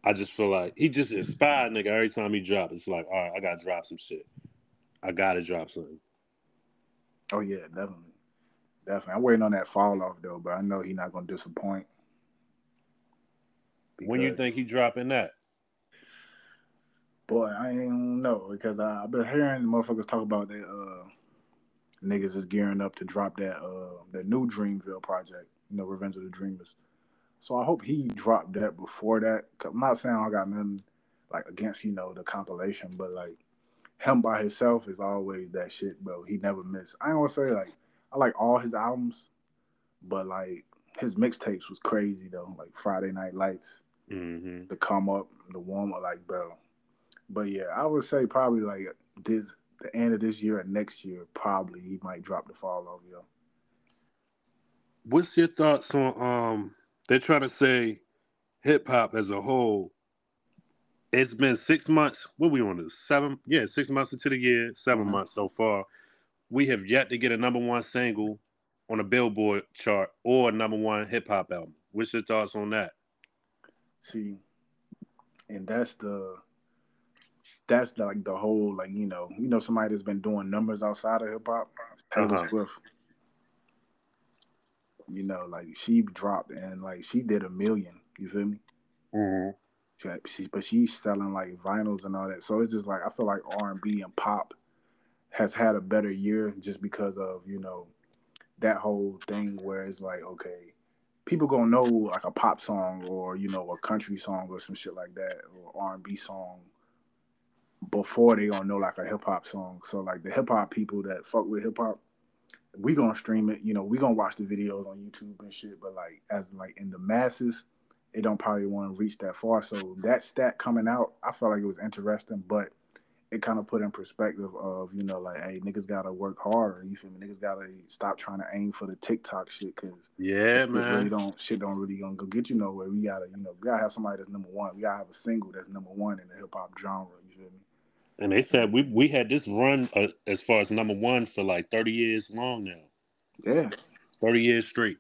I just feel like he just inspired nigga. Every time he drop, it's like, all right, I gotta drop some shit. I gotta drop something. Oh yeah, definitely, definitely. I'm waiting on that fall off though, but I know he's not gonna disappoint. when you think he dropping that? Boy, I ain't know because I, have been hearing motherfuckers talk about that. Uh, niggas is gearing up to drop that uh that new Dreamville project. You know, Revenge of the Dreamers. So I hope he dropped that before that. I'm not saying I got nothing like against you know the compilation, but like him by himself is always that shit, bro. He never miss. I ain't gonna say like I like all his albums, but like his mixtapes was crazy though. Like Friday Night Lights, mm-hmm. the come up, the warm up, like bro. But yeah, I would say probably like this the end of this year and next year, probably he might drop the fall off, yo. What's your thoughts on um they're trying to say hip hop as a whole. It's been six months. What we on this? Seven? Yeah, six months into the year. 7 mm-hmm. months so far. We have yet to get a number one single on a Billboard chart or a number one hip hop album. What's your thoughts on that? See, and that's the that's the, like the whole like you know you know somebody that's been doing numbers outside of hip hop. Taylor uh-huh. Swift you know, like she dropped and like she did a million. You feel me? Mm-hmm. She, she, but she's selling like vinyls and all that. So it's just like I feel like R and B and pop has had a better year just because of you know that whole thing where it's like okay, people gonna know like a pop song or you know a country song or some shit like that or R and B song before they gonna know like a hip hop song. So like the hip hop people that fuck with hip hop we gonna stream it. You know, we gonna watch the videos on YouTube and shit. But like, as like in the masses, they don't probably want to reach that far. So that stat coming out, I felt like it was interesting, but it kind of put in perspective of you know like, hey, niggas gotta work harder. You feel me? Niggas gotta stop trying to aim for the TikTok shit because yeah, man, really don't shit don't really gonna go get you nowhere. We gotta you know we gotta have somebody that's number one. We gotta have a single that's number one in the hip hop genre. You feel me? And they said we we had this run uh, as far as number one for like thirty years long now. Yeah, thirty years straight.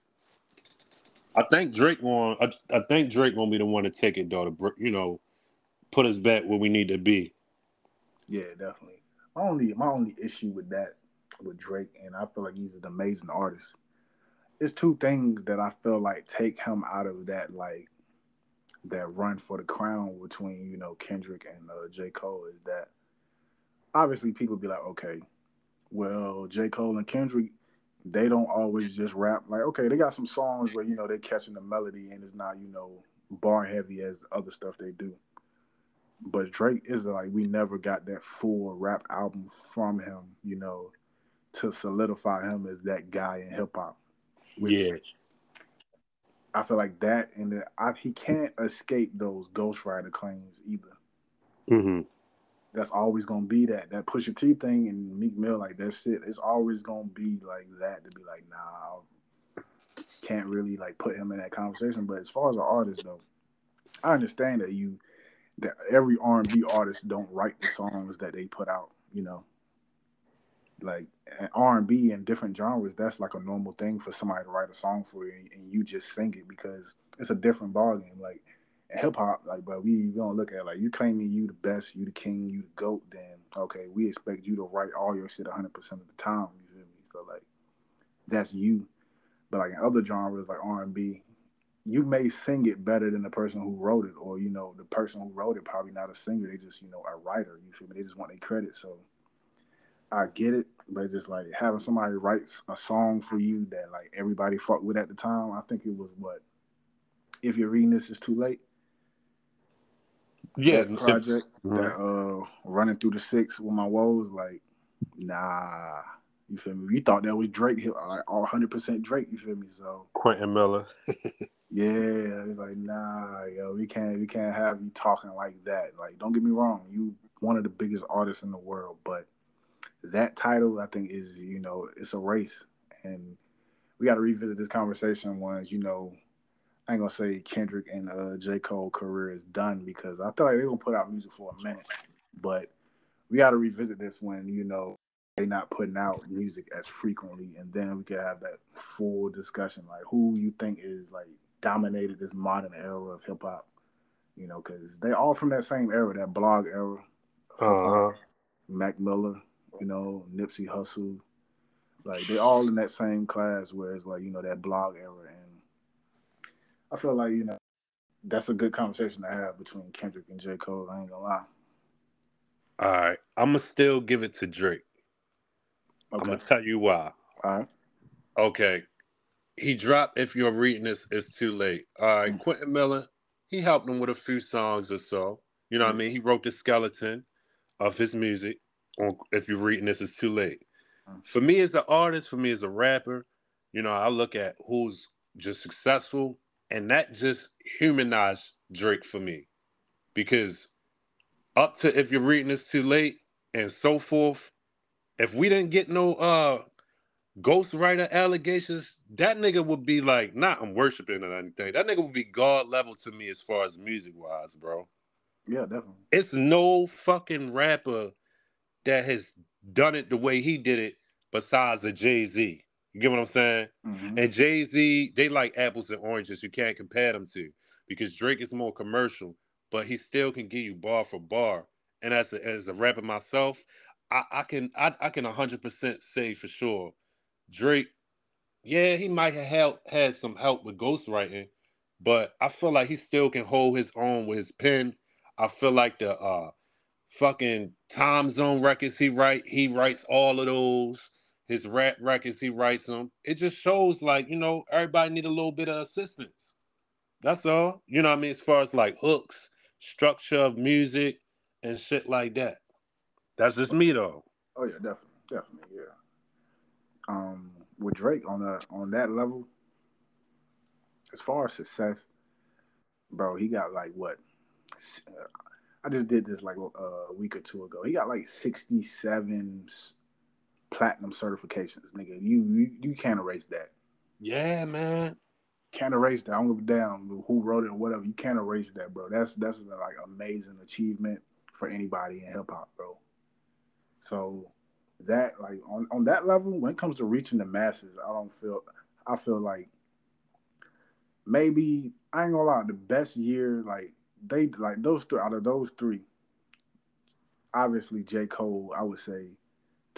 I think Drake won. I, I think Drake gonna be the one to take it though. To you know, put us back where we need to be. Yeah, definitely. My only my only issue with that with Drake, and I feel like he's an amazing artist. There's two things that I feel like take him out of that like that run for the crown between you know Kendrick and uh, J Cole is that obviously people be like, okay, well, J. Cole and Kendrick, they don't always just rap. Like, okay, they got some songs where, you know, they're catching the melody and it's not, you know, bar heavy as other stuff they do. But Drake is like, we never got that full rap album from him, you know, to solidify him as that guy in hip hop. Yeah. I feel like that, and I, he can't escape those Ghostwriter claims either. Mm-hmm that's always gonna be that that Pusha T thing and Meek Mill like that shit. It's always gonna be like that to be like, nah, can't really like put him in that conversation. But as far as an artist though, I understand that you that every R and B artist don't write the songs that they put out. You know, like R and B and different genres, that's like a normal thing for somebody to write a song for you and, and you just sing it because it's a different ballgame. Like hip hop, like, but we, we don't look at it, like you claiming you the best, you the king, you the goat. Then okay, we expect you to write all your shit 100 percent of the time. You feel me? So like, that's you. But like in other genres, like R and B, you may sing it better than the person who wrote it, or you know, the person who wrote it probably not a singer. They just you know a writer. You feel me? They just want their credit. So I get it, but it's just like having somebody write a song for you that like everybody fucked with at the time. I think it was what. If you're reading this, it's too late yeah that project if, that uh running through the six with my woes like nah you feel me we thought that was drake like all 100% drake you feel me so quentin miller *laughs* Yeah, it's like nah, yo, we can't we can't have you talking like that. Like, don't get me wrong, you one of the biggest artists in the world, but that title I think is you know it's a race, and we got to revisit this conversation once you know. I ain't gonna say Kendrick and uh, J Cole career is done because I feel like they're gonna put out music for a minute, but we got to revisit this when you know they not putting out music as frequently, and then we could have that full discussion like who you think is like dominated this modern era of hip hop. You know, because they all from that same era, that blog era. Uh-huh. Mac Miller, you know, Nipsey Hussle, like they all in that same class. Where it's like you know that blog era, I feel like you know that's a good conversation to have between Kendrick and J Cole. I ain't gonna lie. All right, I'm gonna still give it to Drake. Okay. I'm gonna tell you why. All right. Okay. He dropped "If You're Reading This, It's Too Late." All right, mm. Quentin Miller. He helped him with a few songs or so. You know what I mean? He wrote the skeleton of his music on "If You're Reading This, It's Too Late." Mm. For me as an artist, for me as a rapper, you know, I look at who's just successful, and that just humanized Drake for me, because up to "If You're Reading This Too Late" and so forth, if we didn't get no uh ghostwriter allegations, that nigga would be like, not I'm worshiping or anything. That nigga would be God level to me as far as music wise, bro. Yeah, definitely. It's no fucking rapper that has done it the way he did it besides a Jay Z. You get what I'm saying? Mm-hmm. And Jay Z, they like apples and oranges. You can't compare them to because Drake is more commercial, but he still can give you bar for bar. And as a, as a rapper myself, I, I can I, I can 100% say for sure Drake, yeah, he might have helped, had some help with ghostwriting, but I feel like he still can hold his own with his pen. I feel like the uh fucking time zone records he write he writes all of those. His rap records he writes them. It just shows like you know everybody need a little bit of assistance. That's all. You know what I mean? As far as like hooks, structure of music, and shit like that. That's just me though. Oh yeah, definitely, definitely, yeah. Um, with Drake on the on that level, as far as success, bro, he got like what? Uh, I just did this like a week or two ago. He got like sixty-seven platinum certifications, nigga. You you, you can't erase that. Yeah, man. Can't erase that. I don't give a damn who wrote it or whatever. You can't erase that, bro. That's that's like amazing achievement for anybody in hip hop, bro. So that like on, on that level, when it comes to reaching the masses, I don't feel I feel like maybe I ain't gonna lie, the best year like they like those three out of those three, obviously J. Cole, I would say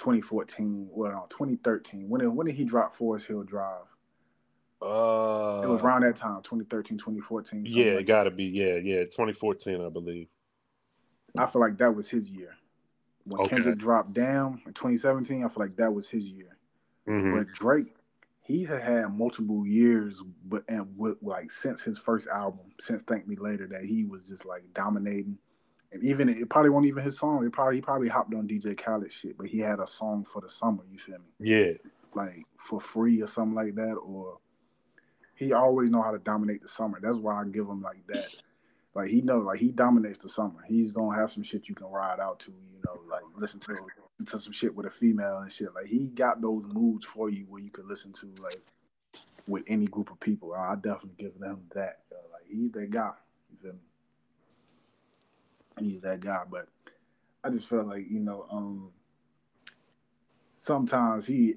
2014, well no, 2013. When did when did he drop Forest Hill Drive? Uh, it was around that time, 2013, 2014. Yeah, it gotta be. Yeah, yeah, 2014, I believe. I feel like that was his year. When okay. Kendrick dropped down in 2017, I feel like that was his year. Mm-hmm. But Drake, he's had multiple years, but and with, like since his first album, since Thank Me Later, that he was just like dominating. And even it probably wasn't even his song. It probably he probably hopped on DJ Khaled shit, but he had a song for the summer. You feel me? Yeah. Like for free or something like that, or he always know how to dominate the summer. That's why I give him like that like he know, like he dominates the summer. He's gonna have some shit you can ride out to, you know, like listen to to some shit with a female and shit. Like he got those moods for you where you can listen to like with any group of people. I definitely give them that. Like he's that guy. You feel me? He's that guy. But I just felt like you know, um, sometimes he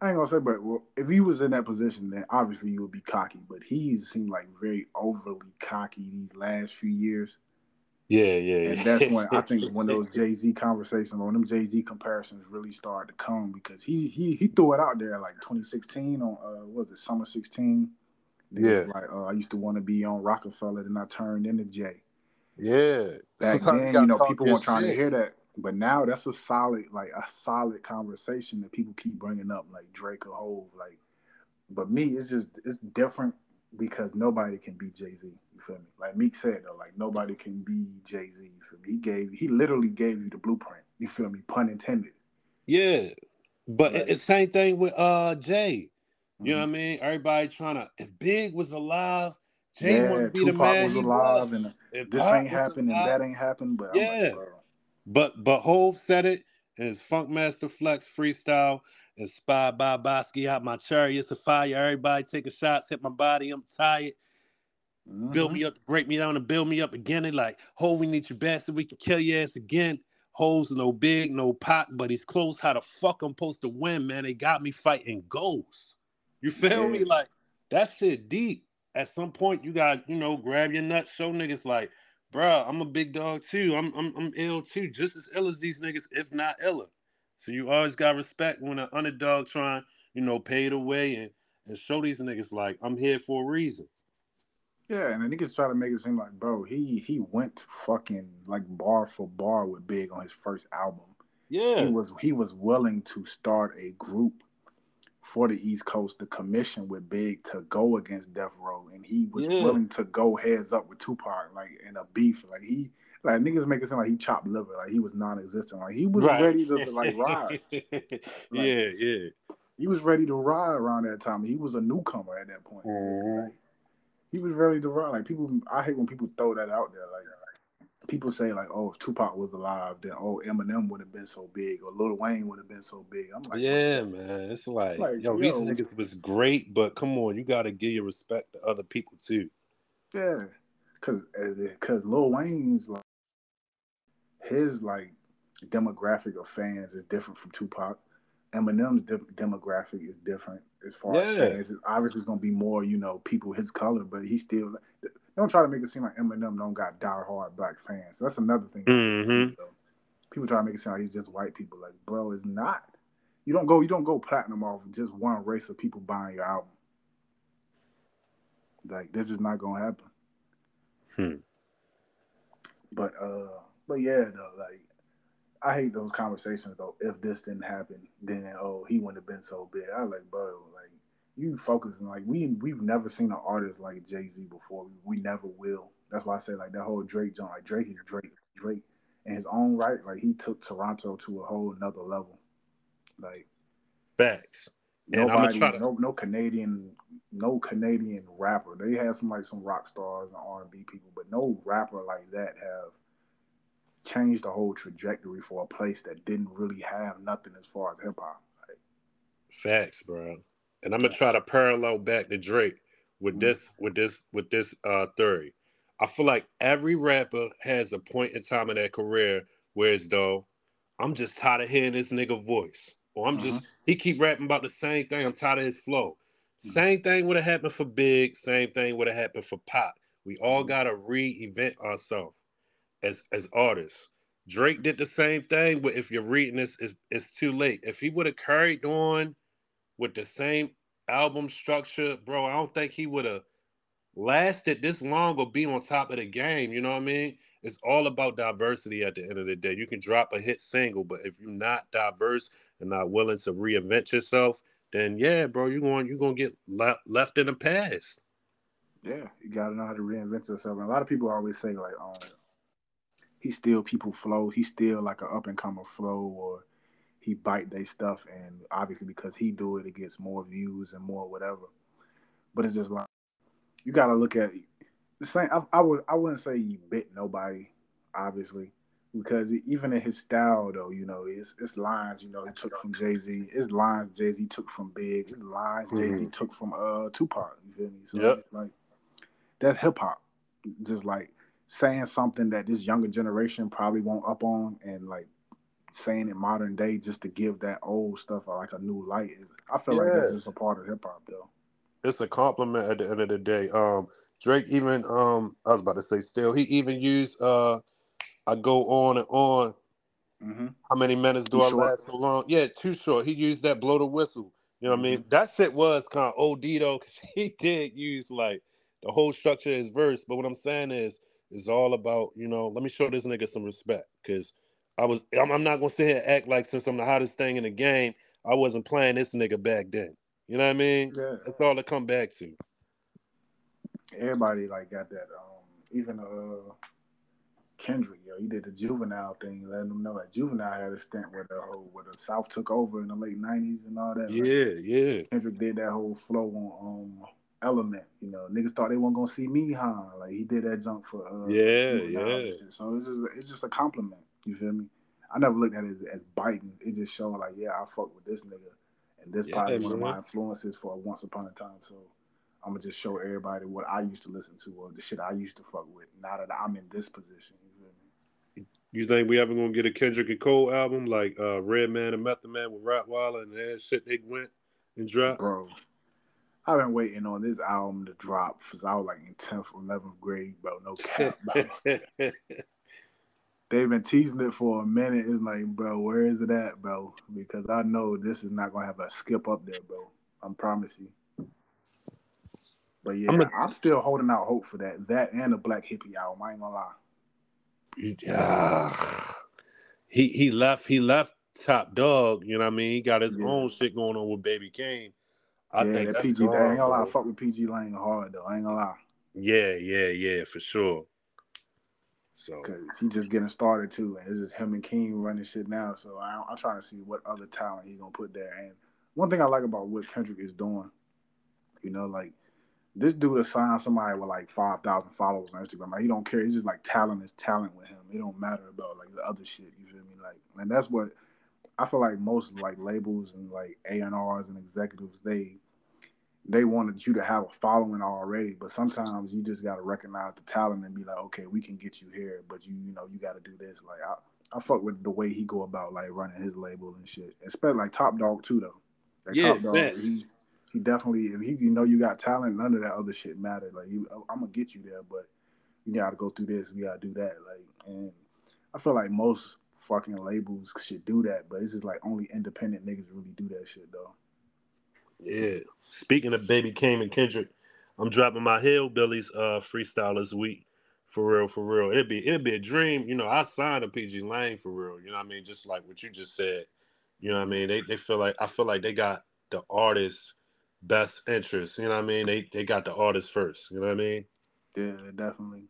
I ain't gonna say, but well, if he was in that position, then obviously you would be cocky. But he seemed like very overly cocky these last few years. Yeah, yeah. And that's when I think when those *laughs* Jay Z conversations, when them Jay Z comparisons really started to come, because he he he threw it out there like 2016 on uh what was it Summer 16. Yeah. Like uh, I used to want to be on Roc-A-Fella, then I turned into Jay. Yeah. Back then, you know, people weren't trying shit. to hear that. But now that's a solid, like a solid conversation that people keep bringing up, like Drake or Hove. Like, but me, it's just it's different because nobody can be Jay Z. You feel me? Like Meek said though, like nobody can be Jay Z. You feel me? He gave, he literally gave you the blueprint. You feel me? Pun intended. Yeah, but like, it's same thing with uh Jay. You mm-hmm. know what I mean? Everybody trying to. If Big was alive, Jay yeah, to be Tupac the man was alive, was. and, and this ain't happened, and that ain't happened. But yeah, like, but but Hove said it in his Funkmaster Flex freestyle. Inspired by Basquiat out my chariots of fire. Everybody taking shots, hit my body. I'm tired. Mm-hmm. Build me up, break me down, and build me up again. They like, Ho, we need you bad so we can kill your ass again. Hoes no big, no pop, but he's close. How the fuck I'm supposed to win, man? They got me fighting ghosts. You feel yeah. me? Like that shit deep. At some point, you got you know grab your nuts, show niggas like, bruh, I'm a big dog too. I'm I'm I'm ill too, just as ill as these niggas, if not iller. So you always got respect when an underdog trying, you know, pay the way and and show these niggas like I'm here for a reason. Yeah, and the niggas try to make it seem like, bro, he he went fucking like bar for bar with Big on his first album. Yeah, he was he was willing to start a group for the East Coast, the commission with Big to go against Death Row, and he was yeah. willing to go heads up with Tupac, like in a beef. Like he, like niggas make it sound like he chopped liver, like he was non-existent. Like he was right. ready to, like *laughs* ride. like, yeah, yeah. He was ready to ride around that time. He was a newcomer at that point. Mm-hmm. Like, he was ready to run. Like people, I hate when people throw that out there. Like, people say like, "Oh, if Tupac was alive, then oh, Eminem would have been so big, or Lil Wayne would have been so big." I'm like, yeah, man. It's like, like yo, yo, these niggas was great, but come on, you got to give your respect to other people too. Yeah, cause eh, eh, cause Lil Wayne's like his like demographic of fans is different from Tupac. Eminem's de- demographic is different as far yeah. as fans. It's obviously going to be more, you know, people his color, but he still don't try to make it seem like Eminem don't got die-hard black fans. That's another thing. Mm-hmm. People try to make it sound like he's just white people. Like, bro, it's not. You don't go. You don't go platinum off just one race of people buying your album. Like, this is not gonna happen. Hmm. But uh, but yeah, though, like I hate those conversations though. If this didn't happen, then oh, he wouldn't have been so big. I like, bro, like you focusing like we we've never seen an artist like Jay Z before. We, we, never will. That's why I say like that whole Drake joint. Like Drake is Drake, Drake in his own right. Like he took Toronto to a whole another level. Like facts. And nobody, to... no no Canadian, no Canadian rapper. They have some like some rock stars and R and B people, but no rapper like that have changed the whole trajectory for a place that didn't really have nothing as far as hip hop. Like, Facts, bro. And I'm gonna try to parallel back to Drake with mm-hmm. this with this with this uh theory. I feel like every rapper has a point in time in their career where it's though, I'm just tired of hearing this nigga voice. Or I'm just mm-hmm. he keep rapping about the same thing. I'm tired of his flow. Mm-hmm. Same thing would have happened for Big, same thing would have happened for Pop. We all mm-hmm. gotta re-event ourselves as as artists. Drake did the same thing, but if you're reading this, it's, it's too late. If he would have carried on with the same album structure, bro, I don't think he would have lasted this long or be on top of the game. You know what I mean? It's all about diversity at the end of the day. You can drop a hit single, but if you're not diverse and not willing to reinvent yourself, then yeah, bro, you're going you're gonna get le- left in the past. Yeah, you gotta know how to reinvent yourself. And a lot of people always say like, um, he still people flow. He's still like an up and comer flow, or he bite they stuff, and obviously because he do it, it gets more views and more whatever. But it's just like you got to look at the same. I, I, would I wouldn't say he bit nobody, obviously, because even in his style though, you know, it's it's lines you know he took from Jay Z, it's lines Jay Z took from Big, it's lines mm-hmm. Jay Z took from uh Tupac. You feel me? So yep. like that's hip hop. Just like saying something that this younger generation probably won't up on and like saying it modern day just to give that old stuff like a new light. I feel yeah. like that's just a part of hip hop though. It's a compliment at the end of the day. Um Drake even um I was about to say still he even used uh I go on and on. Mm-hmm. How many minutes do too I short. last so long? Yeah, too short. He used that blow the whistle. You know what mm-hmm. I mean? Mm-hmm. That shit was kind of OD though, because *laughs* he did use like the whole structure of his verse. But what I'm saying is it's all about, you know, let me show this nigga some respect. Cause I was I'm, I'm, not gonna sit here and act like since I'm the hottest thing in the game, I wasn't playing this nigga back then. You know what I mean? Yeah. That's all to come back to. Everybody like got that. Um, even uh Kendrick, yo, he did the juvenile thing, letting them know that juvenile had a stint where the whole where the South took over in the late nineties and all that. Yeah, yeah. Kendrick did that whole flow on um Element. You know, niggas thought they weren't gonna see me, huh? Like he did that jump for uh, yeah, yeah. So it's just it's just a compliment. You feel me? I never looked at it as, as biting. It just showed like, yeah, I fuck with this nigga, and this yeah, probably man. one of my influences for Once Upon a Time. So I'm gonna just show everybody what I used to listen to or the shit I used to fuck with. Now that I'm in this position, you feel me? You think we ever gonna get a Kendrick and Cole album like uh, Redman and Method Man with Rottweiler and that shit they went and dropped? Bro, I've been waiting on this album to drop since I was like in tenth or eleventh grade, bro. No cap, *laughs* They've been teasing it for a minute. It's like, bro, where is it at, bro? Because I know this is not gonna have a skip up there, bro. I promise you. But yeah, I'm, a, I'm still holding out hope for that. That and the Black Hippy album. I ain't gonna lie. Yeah, he he left. He left Top Dawg. You know what I mean? He got his yeah. own shit going on with Baby Keem. I yeah, think that PG. Hard, I ain't gonna lie. Fuck with PG Lang hard though. I ain't gonna lie. Yeah, yeah, yeah, for sure. So because he's just getting started too, and it's just him and King running shit now. So I, I'm trying to see what other talent he's gonna put there. And one thing I like about what Kendrick is doing, you know, like this dude assigned somebody with like five thousand followers on Instagram. Like he don't care. He's just like talent is talent with him. It don't matter about like the other shit. You feel me? Like, and that's what I feel like most like labels and like A and R's and executives they they wanted you to have a following already. But sometimes you just gotta recognize the talent and be like, okay, we can get you here, but you you know you got to do this. Like I I fuck with the way he go about like running his label and shit. Especially like Top Dawg too though. Like, yeah, Top Dawg, he, he definitely if he you know you got talent, none of that other shit matter. Like you, oh, I'm gonna get you there, but you gotta go through this, we gotta do that. Like, and I feel like most fucking labels should do that, but it's just like only independent niggas really do that shit though. Yeah. Speaking of Baby Keem and Kendrick, I'm dropping my Hillbillies uh freestyle this week. For real, for real. It'd be it'd be a dream. You know, I signed a PG Lang for real. You know what I mean? Just like what you just said. You know what I mean? They they feel like I feel like they got the artist best interest. You know what I mean? They they got the artist first. You know what I mean? Yeah, definitely.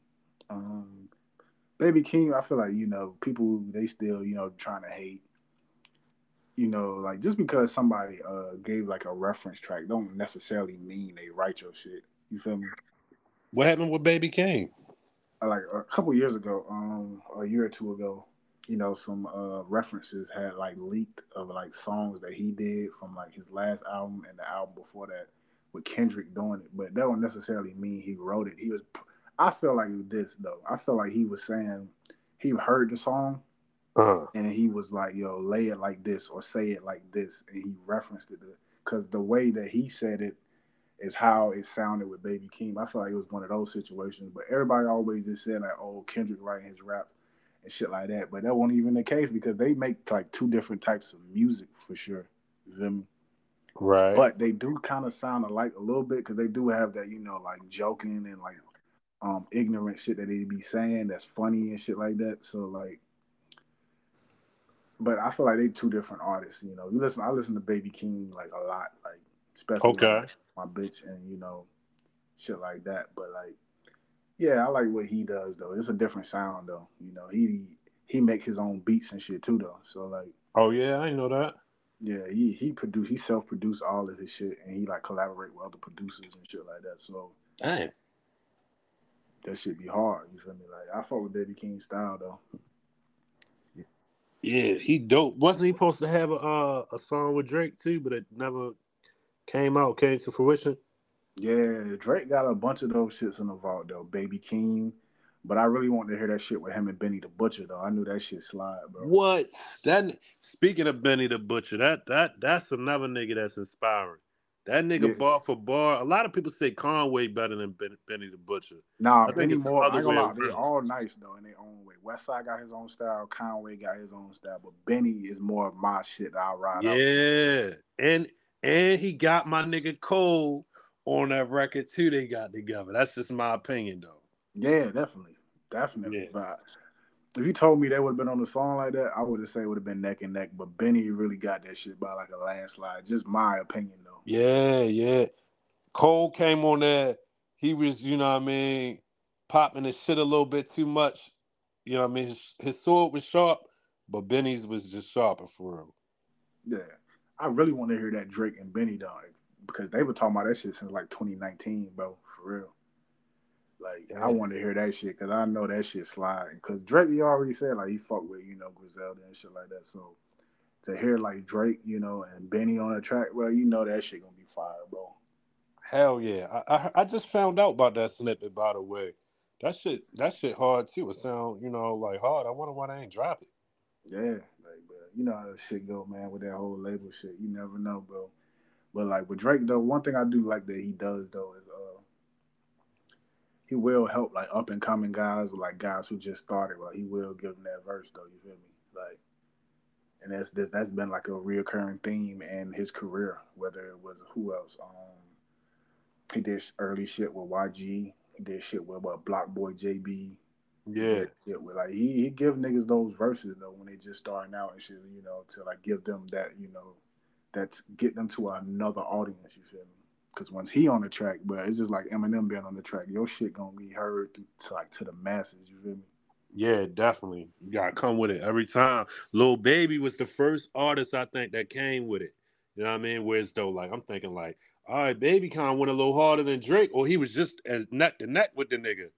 Um, Baby Keem, I feel like you know people they still you know trying to hate. You know, like just because somebody uh gave like a reference track, don't necessarily mean they write your shit. You feel me? What happened with Baby Keem? Like a couple years ago, um, a year or two ago, you know, some uh, references had like leaked of like songs that he did from like his last album and the album before that with Kendrick doing it. But that don't necessarily mean he wrote it. He was, I feel like this though. I feel like he was saying he heard the song uh-huh. and he was like, "Yo, lay it like this or say it like this," and he referenced it because the way that he said it is how it sounded with Baby Keem. I feel like it was one of those situations. But everybody always just said like, "Oh, Kendrick writing his raps." and shit like that. But that wasn't even the case because they make like two different types of music for sure. Them. Right. But they do kind of sound alike a little bit because they do have that, you know, like joking and like um ignorant shit that they be saying that's funny and shit like that. So like but I feel like they two different artists, you know. You listen I listen to Baby Keem like a lot, like especially okay. Like, my bitch and you know, shit like that. But like yeah, I like what he does though. It's a different sound though. You know, he he make his own beats and shit too though. So like, oh yeah, I know that. Yeah, he he produce he self produce all of his shit and he like collaborate with other producers and shit like that. So Dang. that should be hard. You feel me? Like I fuck with Baby Keem style though. Yeah, he dope. Wasn't he supposed to have a uh, a song with Drake too, but it never came out, came to fruition? Yeah, Drake got a bunch of those shits in the vault though. Baby Keem. But I really wanted to hear that shit with him and Benny the Butcher though. I knew that shit slide, bro. What? That speaking of Benny the Butcher, that that that's another nigga that's inspiring. That nigga yeah. bar for bar. A lot of people say Conway better than ben, Benny the Butcher. Nah, I Benny more. I lie, they all nice though in their own way. Westside got his own style. Conway got his own style, but Benny is more of my shit. I ride. Yeah, and and he got my nigga Cole on that record too. They got together. That's just my opinion, though. Yeah, definitely, definitely. Yeah. But if you told me they would have been on a song like that, I would have said it would have been neck and neck. But Benny really got that shit by like a landslide. Just my opinion, though. Yeah, yeah. Cole came on there. He was, you know what I mean, popping his shit a little bit too much. You know what I mean? His, his sword was sharp, but Benny's was just sharper for real. Yeah. I really want to hear that Drake and Benny dog because they were talking about that shit since like 2019, bro, for real. Like I want to hear that shit because I know that shit slide. Because Drake, he already said like he fuck with you know Griselda and shit like that. So to hear like Drake, you know, and Benny on a track, well, you know that shit gonna be fire, bro. Hell yeah! I, I I just found out about that snippet by the way. That shit that shit hard too. It sound you know like hard. I wonder why they ain't drop it. Yeah, like but you know how that shit go, man, with that whole label shit. You never know, bro. But like with Drake though, one thing I do like that he does though is uh he will help like up and coming guys or like guys who just started. Like he will give them that verse though. You feel me? Like, and that's that's, that's been like a reoccurring theme in his career. Whether it was who else, um, he did early shit with YG. He did shit with what BlocBoy JB. Yeah, shit with like he he give niggas those verses though when they just starting out and shit. You know to like give them that you know that's get them to another audience. You feel me? Because once he on the track, but it's just like Eminem being on the track. Your shit gonna be heard to like to the masses. You feel me? Yeah, definitely. You gotta come with it every time. Lil Baby was the first artist I think that came with it. You know what I mean? Whereas though, like I'm thinking, like, all right, Baby kind of went a little harder than Drake, or he was just as neck to neck with the nigga.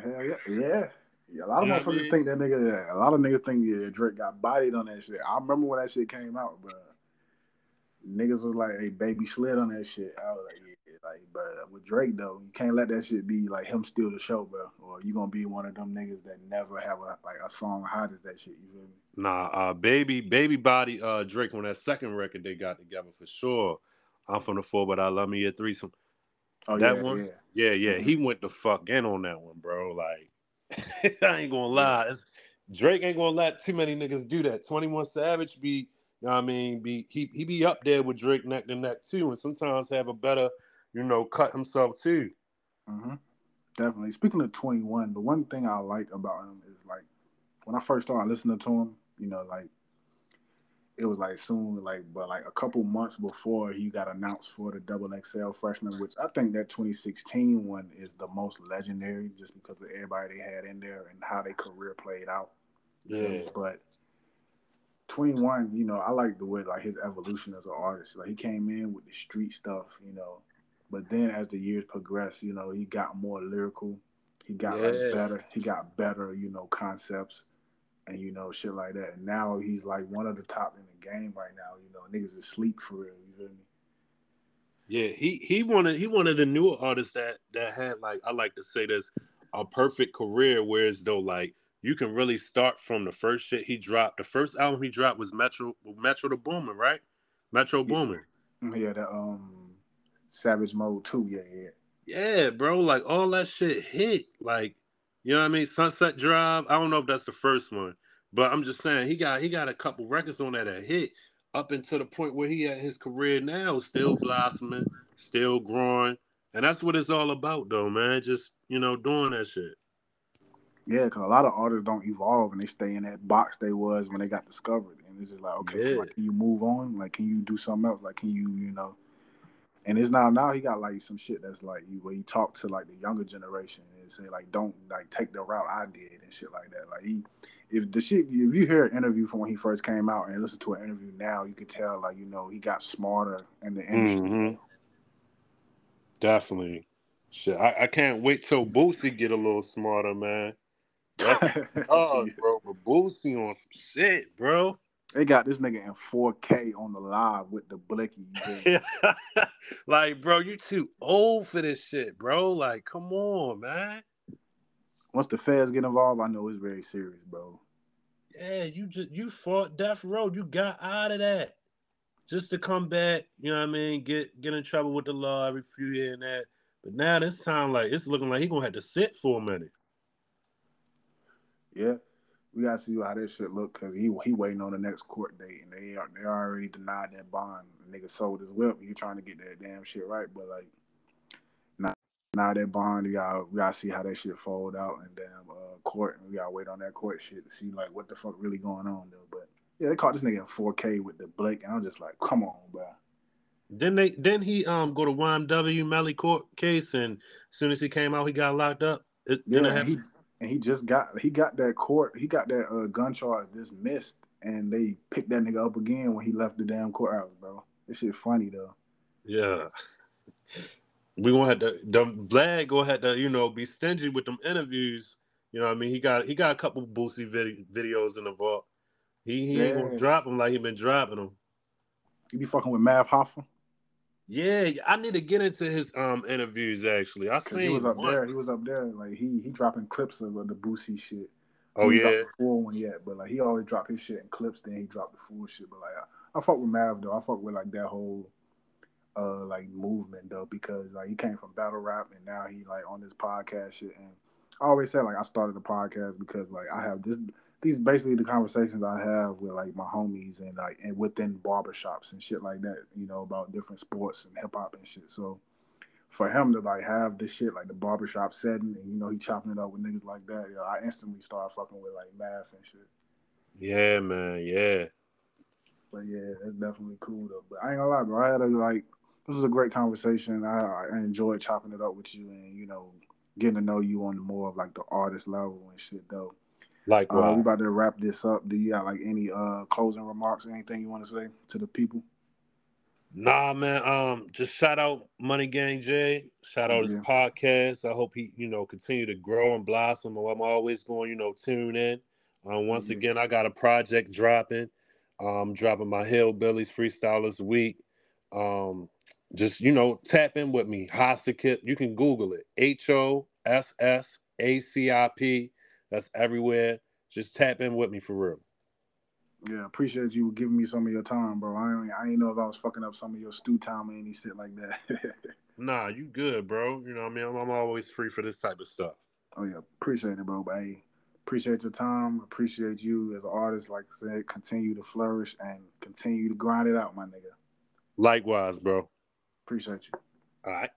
Hell yeah, yeah. yeah a lot of motherfuckers I mean? think that nigga. Yeah, a lot of niggas think yeah, Drake got bodied on that shit. I remember when that shit came out, but niggas was like, "Hey, baby, slid on that shit." I was like, "Yeah." Like, but with Drake though, you can't let that shit be like him steal the show, bro. Or you gonna be one of them niggas that never have a like a song hot as that shit. You feel me? Nah, uh, baby, baby body, uh, Drake on that second record they got together for sure. I'm from the four, but I love me a threesome. Oh that yeah, one, yeah, yeah, yeah. Mm-hmm. He went the fuck in on that one, bro. Like, *laughs* I ain't gonna lie, it's, Drake ain't gonna let too many niggas do that. Twenty One Savage be you know what I mean? Be he he be up there with Drake neck to neck too, and sometimes have a better, you know, cut himself too. Mm-hmm. Definitely. Speaking of twenty one, the one thing I like about him is like when I first started listening to him, you know, like it was like soon, like but like a couple months before he got announced for the Double XL freshman, which I think that 2016 one is the most legendary, just because of everybody they had in there and how their career played out. Yeah. But 21, you know, I like the way like his evolution as an artist. Like he came in with the street stuff, you know, but then as the years progressed, you know, he got more lyrical. He got yeah. like better. He got better, you know, concepts and you know shit like that. And now he's like one of the top in the game right now. You know, niggas is sleep for real. You feel me? Yeah, he he wanted he wanted the newer artists that that had like I like to say this a perfect career, whereas though like you can really start from the first shit he dropped. The first album he dropped was Metro Metro the Boomin, right? Metro Boomin. Mm, yeah, the um Savage Mode 2, yeah, yeah. Yeah, bro, like all that shit hit. Like, you know what I mean? Sunset Drive. I don't know if that's the first one, but I'm just saying he got he got a couple records on that that hit up until the point where he had his career now, still blossoming, still growing. And that's what it's all about though, man. Just, you know, doing that shit. Yeah, because a lot of artists don't evolve and they stay in that box they was when they got discovered. And it's just like, okay, yeah. like, can you move on? Like, can you do something else? Like, can you, you know? And it's now now he got like some shit that's like where he talked to like the younger generation and say like, don't like take the route I did and shit like that. Like he, if the shit, if you hear an interview from when he first came out and listen to an interview now, you could tell like you know he got smarter in the industry. Mm-hmm. Definitely. Shit, I, I can't wait till Boosie get a little smarter, man. That's *laughs* oh, bro, but Boosie on some shit, bro. They got this nigga in 4K on the live with the blicky. *laughs* like, bro, you too old for this shit, bro. Like, come on, man. Once the feds get involved, I know it's very serious, bro. Yeah, you just you fought death row. You got out of that just to come back. You know what I mean? Get get in trouble with the law every few years and that. But now this time, like it's looking like he gonna have to sit for a minute yeah, we gotta see how this shit look because he he waiting on the next court date and they are they already denied that bond. Nigga sold his whip. He trying to get that damn shit right, but like now now that bond, we gotta we gotta see how that shit fold out and damn uh, court, and we gotta wait on that court shit to see like what the fuck really going on though. But yeah, they caught this nigga in 4K with the Blake, and I'm just like, come on, bro. Then they then he um go to YNW Melly court case, and as soon as he came out, he got locked up. It, yeah, he, and he just got he got that court he got that uh, gun charge dismissed, and they picked that nigga up again when he left the damn courthouse, bro. This shit funny though. Yeah. We gonna have to Vlad gonna have to, you know, be stingy with them interviews. You know what I mean? He got he got a couple Boosie vid- videos in the vault. He, he ain't gonna drop them like he been dropping them. You be fucking with Mav Hoffa? Yeah, I need to get into his um interviews actually. I seen he was up one. there. He was up there. Like he he dropping clips of the Boosie shit. Oh he yeah. full one yet, but like he always drop his shit in clips, then he dropped the full shit. But like I, I fuck with Mav though. I fuck with like that whole uh like movement though because like he came from battle rap and now he like on this podcast shit and I always said like I started the podcast because like I have this these basically the conversations I have with like my homies and like and within barbershops and shit like that, you know, about different sports and hip hop and shit. So for him to like have this shit like the barbershop setting and you know he chopping it up with niggas like that, you know, I instantly start fucking with like math and shit. Yeah, man. Yeah. But yeah, it's definitely cool though. But I ain't gonna lie, bro. I had a like this was a great conversation. I, I enjoyed chopping it up with you and you know getting to know you on the more of like the artist level and shit though. Uh, Likewise. we about to wrap this up. Do you got like any uh closing remarks, anything you want to say to the people? Nah, man. Um, just shout out Money Gang J. Shout out his podcast. I hope he, you know, continue to grow and blossom. I'm always going, you know, tune in. Um, once Yeah. again, I got a project dropping. Um, dropping my Hillbillies Freestylers Week. Um, just you know, tap in with me. Hossacip. You can Google it. H O S S A C I P. That's everywhere. Just tap in with me for real. Yeah, appreciate you giving me some of your time, bro. I ain't, I ain't know if I was fucking up some of your stew time or any shit like that. *laughs* Nah, you good, bro. You know what I mean? I'm, I'm always free for this type of stuff. oh yeah, appreciate it, bro. But hey, appreciate your time. Appreciate you as an artist. Like I said, continue to flourish and continue to grind it out, my nigga. Likewise, bro. Appreciate you. All right.